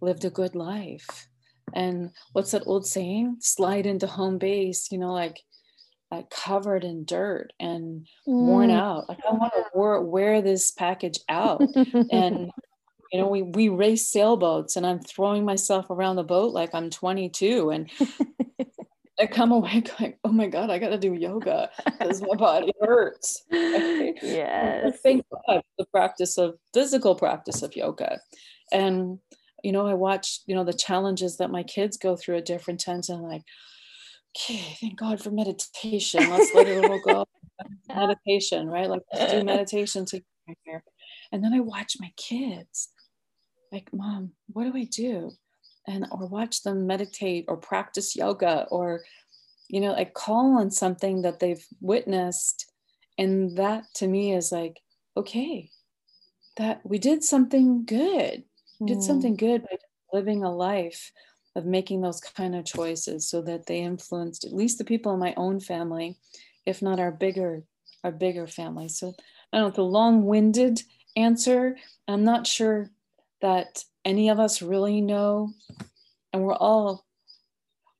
lived a good life. And what's that old saying? Slide into home base, you know, like uh, covered in dirt and mm. worn out. Like I want to wear, wear this package out. and you know, we we race sailboats, and I'm throwing myself around the boat like I'm 22, and I come away going, "Oh my god, I got to do yoga because my body hurts." yes. Thank God the practice of physical practice of yoga, and you know, I watch you know the challenges that my kids go through at different times, and I'm like, okay, thank God for meditation. Let's let it all go. meditation, right? Like do meditation together. And then I watch my kids like, Mom, what do I do? And or watch them meditate or practice yoga or, you know, like call on something that they've witnessed. And that to me is like, okay, that we did something good. We did mm. something good by living a life of making those kind of choices so that they influenced at least the people in my own family, if not our bigger, our bigger family. So I don't know, the long-winded answer, I'm not sure that any of us really know. And we're all,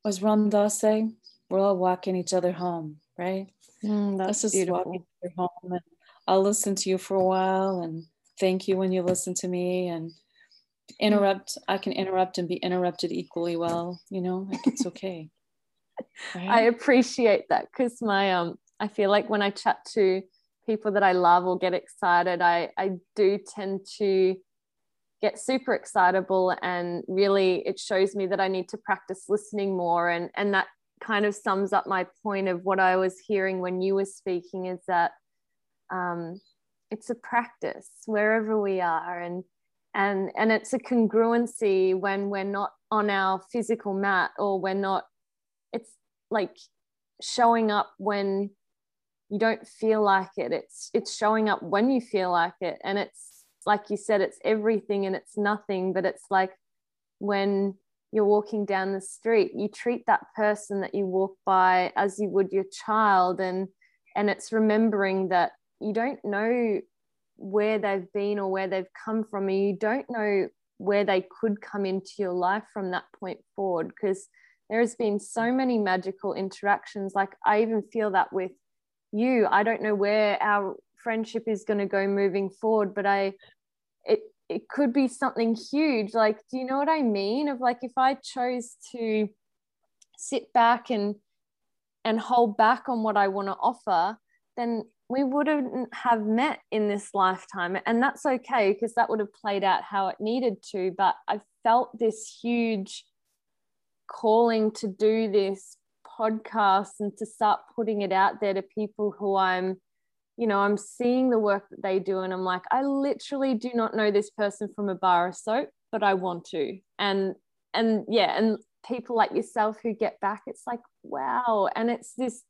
as Ram Dass say, we're all walking each other home, right? Mm, that's Let's just beautiful. each other home. And I'll listen to you for a while and thank you when you listen to me and interrupt. I can interrupt and be interrupted equally well, you know, like it's okay. Right? I appreciate that because my um I feel like when I chat to people that I love or get excited, I I do tend to get super excitable and really it shows me that I need to practice listening more and and that kind of sums up my point of what I was hearing when you were speaking is that um, it's a practice wherever we are and and and it's a congruency when we're not on our physical mat or we're not it's like showing up when you don't feel like it it's it's showing up when you feel like it and it's like you said, it's everything and it's nothing, but it's like when you're walking down the street, you treat that person that you walk by as you would your child. And and it's remembering that you don't know where they've been or where they've come from, and you don't know where they could come into your life from that point forward. Because there has been so many magical interactions. Like I even feel that with you. I don't know where our friendship is going to go moving forward but i it it could be something huge like do you know what i mean of like if i chose to sit back and and hold back on what i want to offer then we wouldn't have met in this lifetime and that's okay because that would have played out how it needed to but i felt this huge calling to do this podcast and to start putting it out there to people who i'm you know, I'm seeing the work that they do, and I'm like, I literally do not know this person from a bar of soap, but I want to. And and yeah, and people like yourself who get back, it's like, wow. And it's this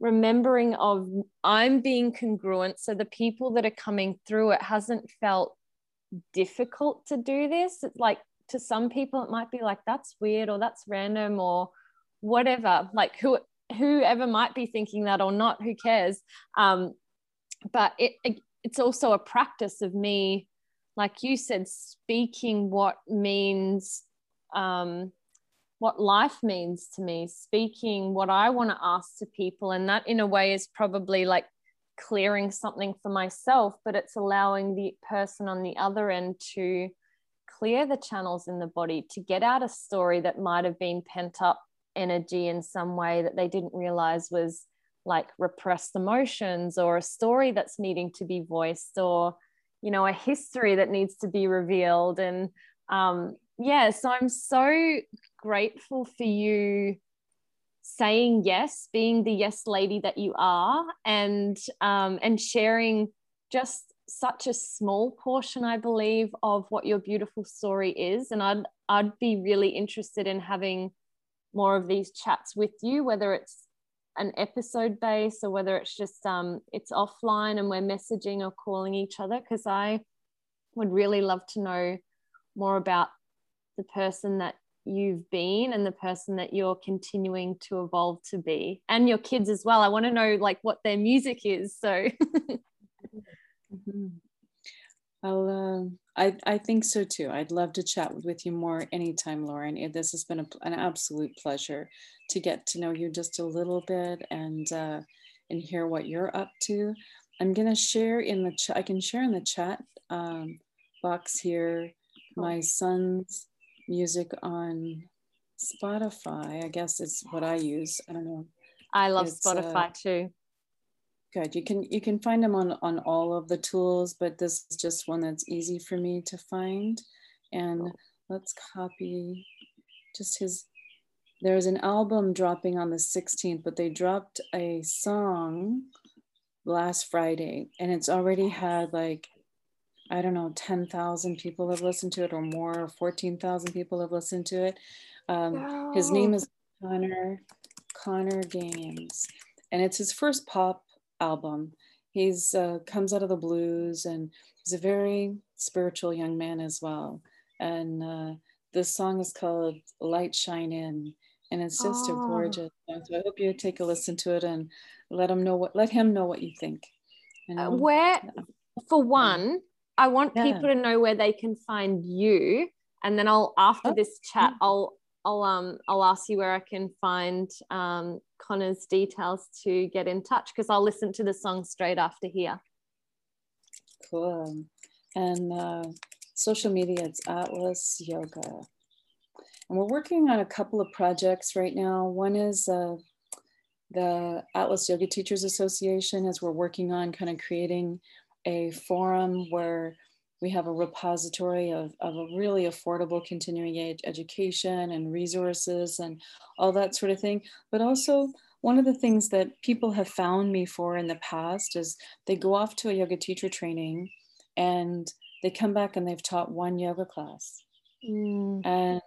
remembering of I'm being congruent. So the people that are coming through it hasn't felt difficult to do this. It's like to some people, it might be like, that's weird or that's random or whatever. Like who whoever might be thinking that or not, who cares? Um, but it, it it's also a practice of me like you said speaking what means um, what life means to me speaking what i want to ask to people and that in a way is probably like clearing something for myself but it's allowing the person on the other end to clear the channels in the body to get out a story that might have been pent up energy in some way that they didn't realize was like repressed emotions or a story that's needing to be voiced or you know a history that needs to be revealed. And um yeah so i'm so grateful for you saying yes being the yes lady that you are and um and sharing just such a small portion, I believe, of what your beautiful story is. And I'd I'd be really interested in having more of these chats with you, whether it's an episode base or whether it's just um it's offline and we're messaging or calling each other because I would really love to know more about the person that you've been and the person that you're continuing to evolve to be and your kids as well. I want to know like what their music is so. Mm-hmm. i'll um, I, I think so too. I'd love to chat with you more anytime lauren. This has been a, an absolute pleasure to get to know you just a little bit and uh, and hear what you're up to. I'm going to share in the chat i can share in the chat um, box here my son's music on Spotify. I guess it's what I use. I don't know. I love it's, uh, Spotify uh, too. Good. You can you can find them on on all of the tools, but this is just one that's easy for me to find. And let's copy just his. There's an album dropping on the 16th, but they dropped a song last Friday, and it's already had like I don't know, 10,000 people have listened to it or more, or 14,000 people have listened to it. Um, wow. His name is Connor, Connor Gaines, and it's his first pop album. He's uh, comes out of the blues and he's a very spiritual young man as well. And uh, this song is called Light Shine In. And it's just oh. a gorgeous song. So I hope you take a listen to it and let him know what let him know what you think. uh, where for one, I want yeah. people to know where they can find you, and then I'll after oh, this chat, yeah. I'll I'll um I'll ask you where I can find um Connor's details to get in touch because I'll listen to the song straight after here. Cool, and uh, social media it's Atlas Yoga, and we're working on a couple of projects right now. One is uh, the Atlas Yoga Teachers Association, as we're working on kind of creating a forum where we have a repository of, of a really affordable continuing ed education and resources and all that sort of thing. But also, one of the things that people have found me for in the past is they go off to a yoga teacher training and they come back and they've taught one yoga class. Mm. And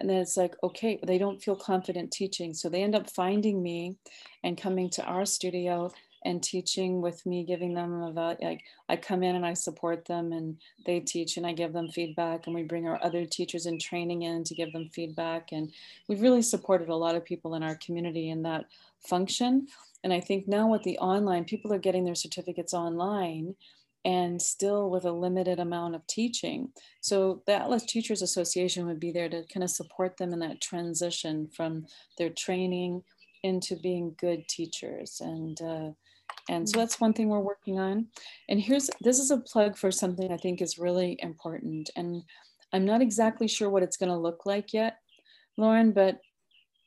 and then it's like okay they don't feel confident teaching so they end up finding me and coming to our studio and teaching with me giving them about like i come in and i support them and they teach and i give them feedback and we bring our other teachers in training in to give them feedback and we've really supported a lot of people in our community in that function and i think now with the online people are getting their certificates online and still with a limited amount of teaching. So the Atlas Teachers Association would be there to kind of support them in that transition from their training into being good teachers. And uh, and so mm-hmm. that's one thing we're working on. And here's this is a plug for something I think is really important. And I'm not exactly sure what it's going to look like yet, Lauren, but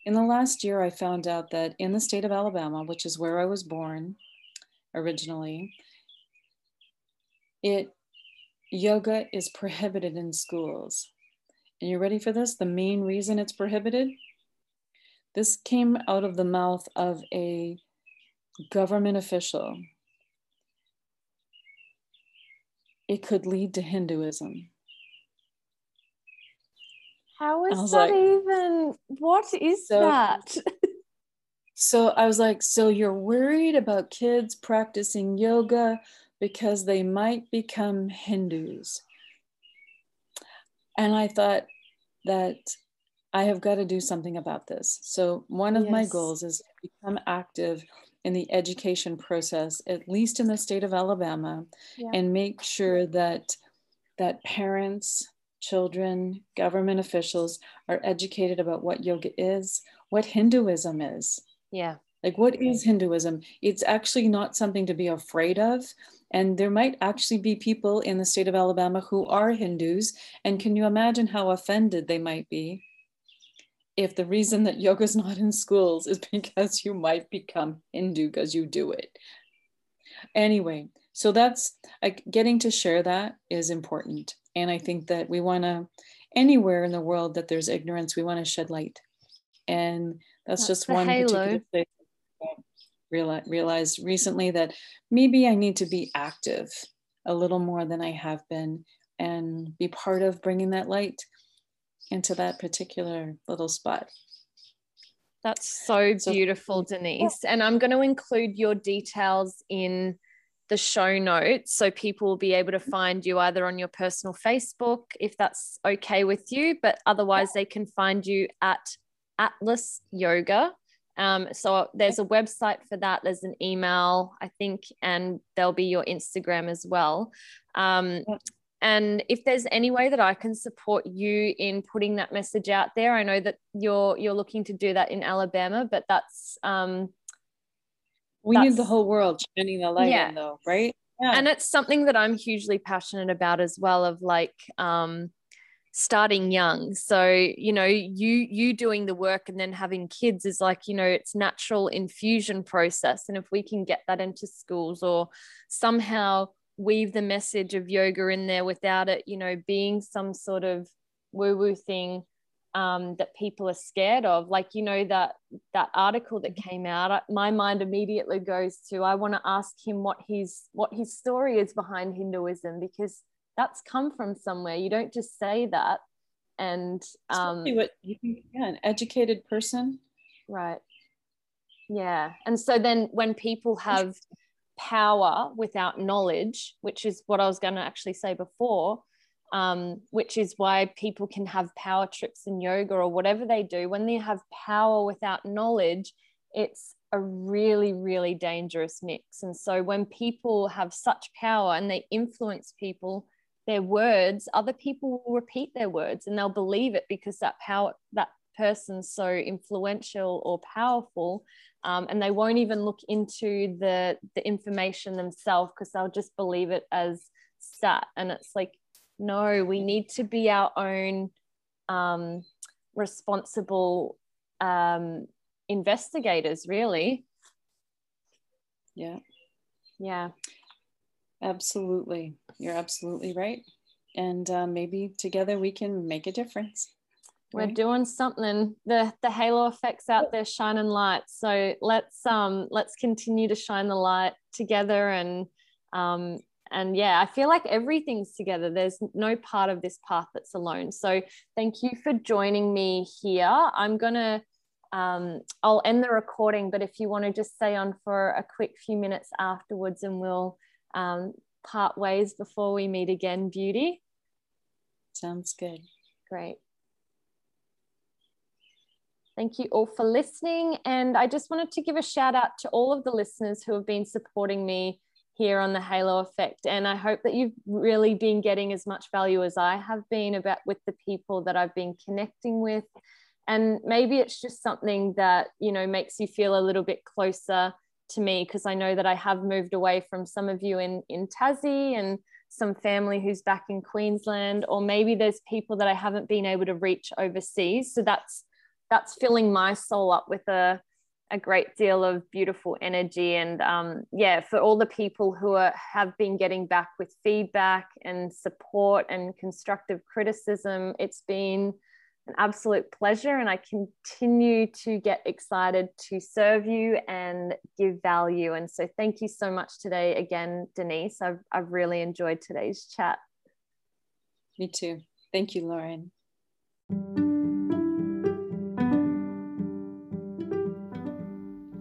in the last year, I found out that in the state of Alabama, which is where I was born originally, it yoga is prohibited in schools. And you ready for this? The main reason it's prohibited? This came out of the mouth of a government official, it could lead to Hinduism. How is that like, even? What is so, that? so I was like, so you're worried about kids practicing yoga because they might become Hindus. And I thought that I have got to do something about this. So one of yes. my goals is to become active in the education process, at least in the state of Alabama, yeah. and make sure that that parents, children, government officials are educated about what yoga is, what Hinduism is. Yeah. Like, what is Hinduism? It's actually not something to be afraid of. And there might actually be people in the state of Alabama who are Hindus. And can you imagine how offended they might be? If the reason that yoga is not in schools is because you might become Hindu because you do it. Anyway, so that's like getting to share that is important. And I think that we want to, anywhere in the world that there's ignorance, we want to shed light. And that's, that's just one halo. particular thing. Realized, realized recently that maybe I need to be active a little more than I have been and be part of bringing that light into that particular little spot. That's so beautiful, so, Denise. And I'm going to include your details in the show notes so people will be able to find you either on your personal Facebook if that's okay with you, but otherwise they can find you at Atlas Yoga. Um, so there's a website for that. There's an email, I think, and there'll be your Instagram as well. Um, and if there's any way that I can support you in putting that message out there, I know that you're you're looking to do that in Alabama, but that's um, we need the whole world shining the light yeah. in, though, right? Yeah. And it's something that I'm hugely passionate about as well. Of like, um, starting young so you know you you doing the work and then having kids is like you know it's natural infusion process and if we can get that into schools or somehow weave the message of yoga in there without it you know being some sort of woo woo thing um, that people are scared of like you know that that article that came out my mind immediately goes to i want to ask him what his what his story is behind hinduism because that's come from somewhere. You don't just say that. And um, what you think, yeah, an educated person. Right. Yeah. And so then when people have power without knowledge, which is what I was going to actually say before, um, which is why people can have power trips in yoga or whatever they do. When they have power without knowledge, it's a really, really dangerous mix. And so when people have such power and they influence people, their words, other people will repeat their words and they'll believe it because that power that person's so influential or powerful. Um, and they won't even look into the the information themselves because they'll just believe it as stat. And it's like, no, we need to be our own um, responsible um, investigators, really. Yeah. Yeah. Absolutely. You're absolutely right. And uh, maybe together we can make a difference. We're doing something. The the halo effects out there shining light. So let's um let's continue to shine the light together and um and yeah, I feel like everything's together. There's no part of this path that's alone. So thank you for joining me here. I'm gonna um, I'll end the recording, but if you want to just stay on for a quick few minutes afterwards and we'll um, part ways before we meet again, Beauty? Sounds good. Great. Thank you all for listening. And I just wanted to give a shout out to all of the listeners who have been supporting me here on the Halo Effect. And I hope that you've really been getting as much value as I have been about with the people that I've been connecting with. And maybe it's just something that, you know, makes you feel a little bit closer to me because I know that I have moved away from some of you in in Tassie and some family who's back in Queensland or maybe there's people that I haven't been able to reach overseas so that's that's filling my soul up with a a great deal of beautiful energy and um, yeah for all the people who are, have been getting back with feedback and support and constructive criticism it's been an absolute pleasure and I continue to get excited to serve you and give value. And so thank you so much today again, Denise. I've, I've really enjoyed today's chat. Me too. Thank you, Lauren.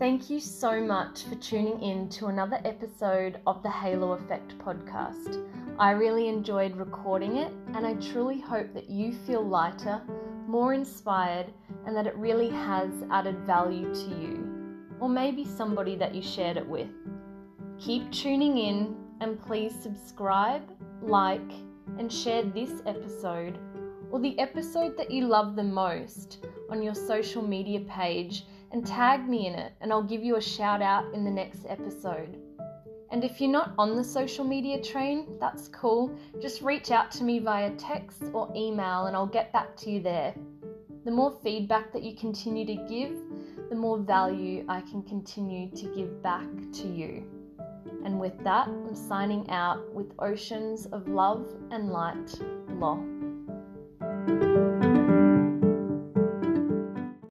Thank you so much for tuning in to another episode of the Halo Effect podcast. I really enjoyed recording it, and I truly hope that you feel lighter more inspired, and that it really has added value to you, or maybe somebody that you shared it with. Keep tuning in and please subscribe, like, and share this episode or the episode that you love the most on your social media page and tag me in it, and I'll give you a shout out in the next episode. And if you're not on the social media train, that's cool. Just reach out to me via text or email and I'll get back to you there. The more feedback that you continue to give, the more value I can continue to give back to you. And with that, I'm signing out with oceans of love and light. Lo.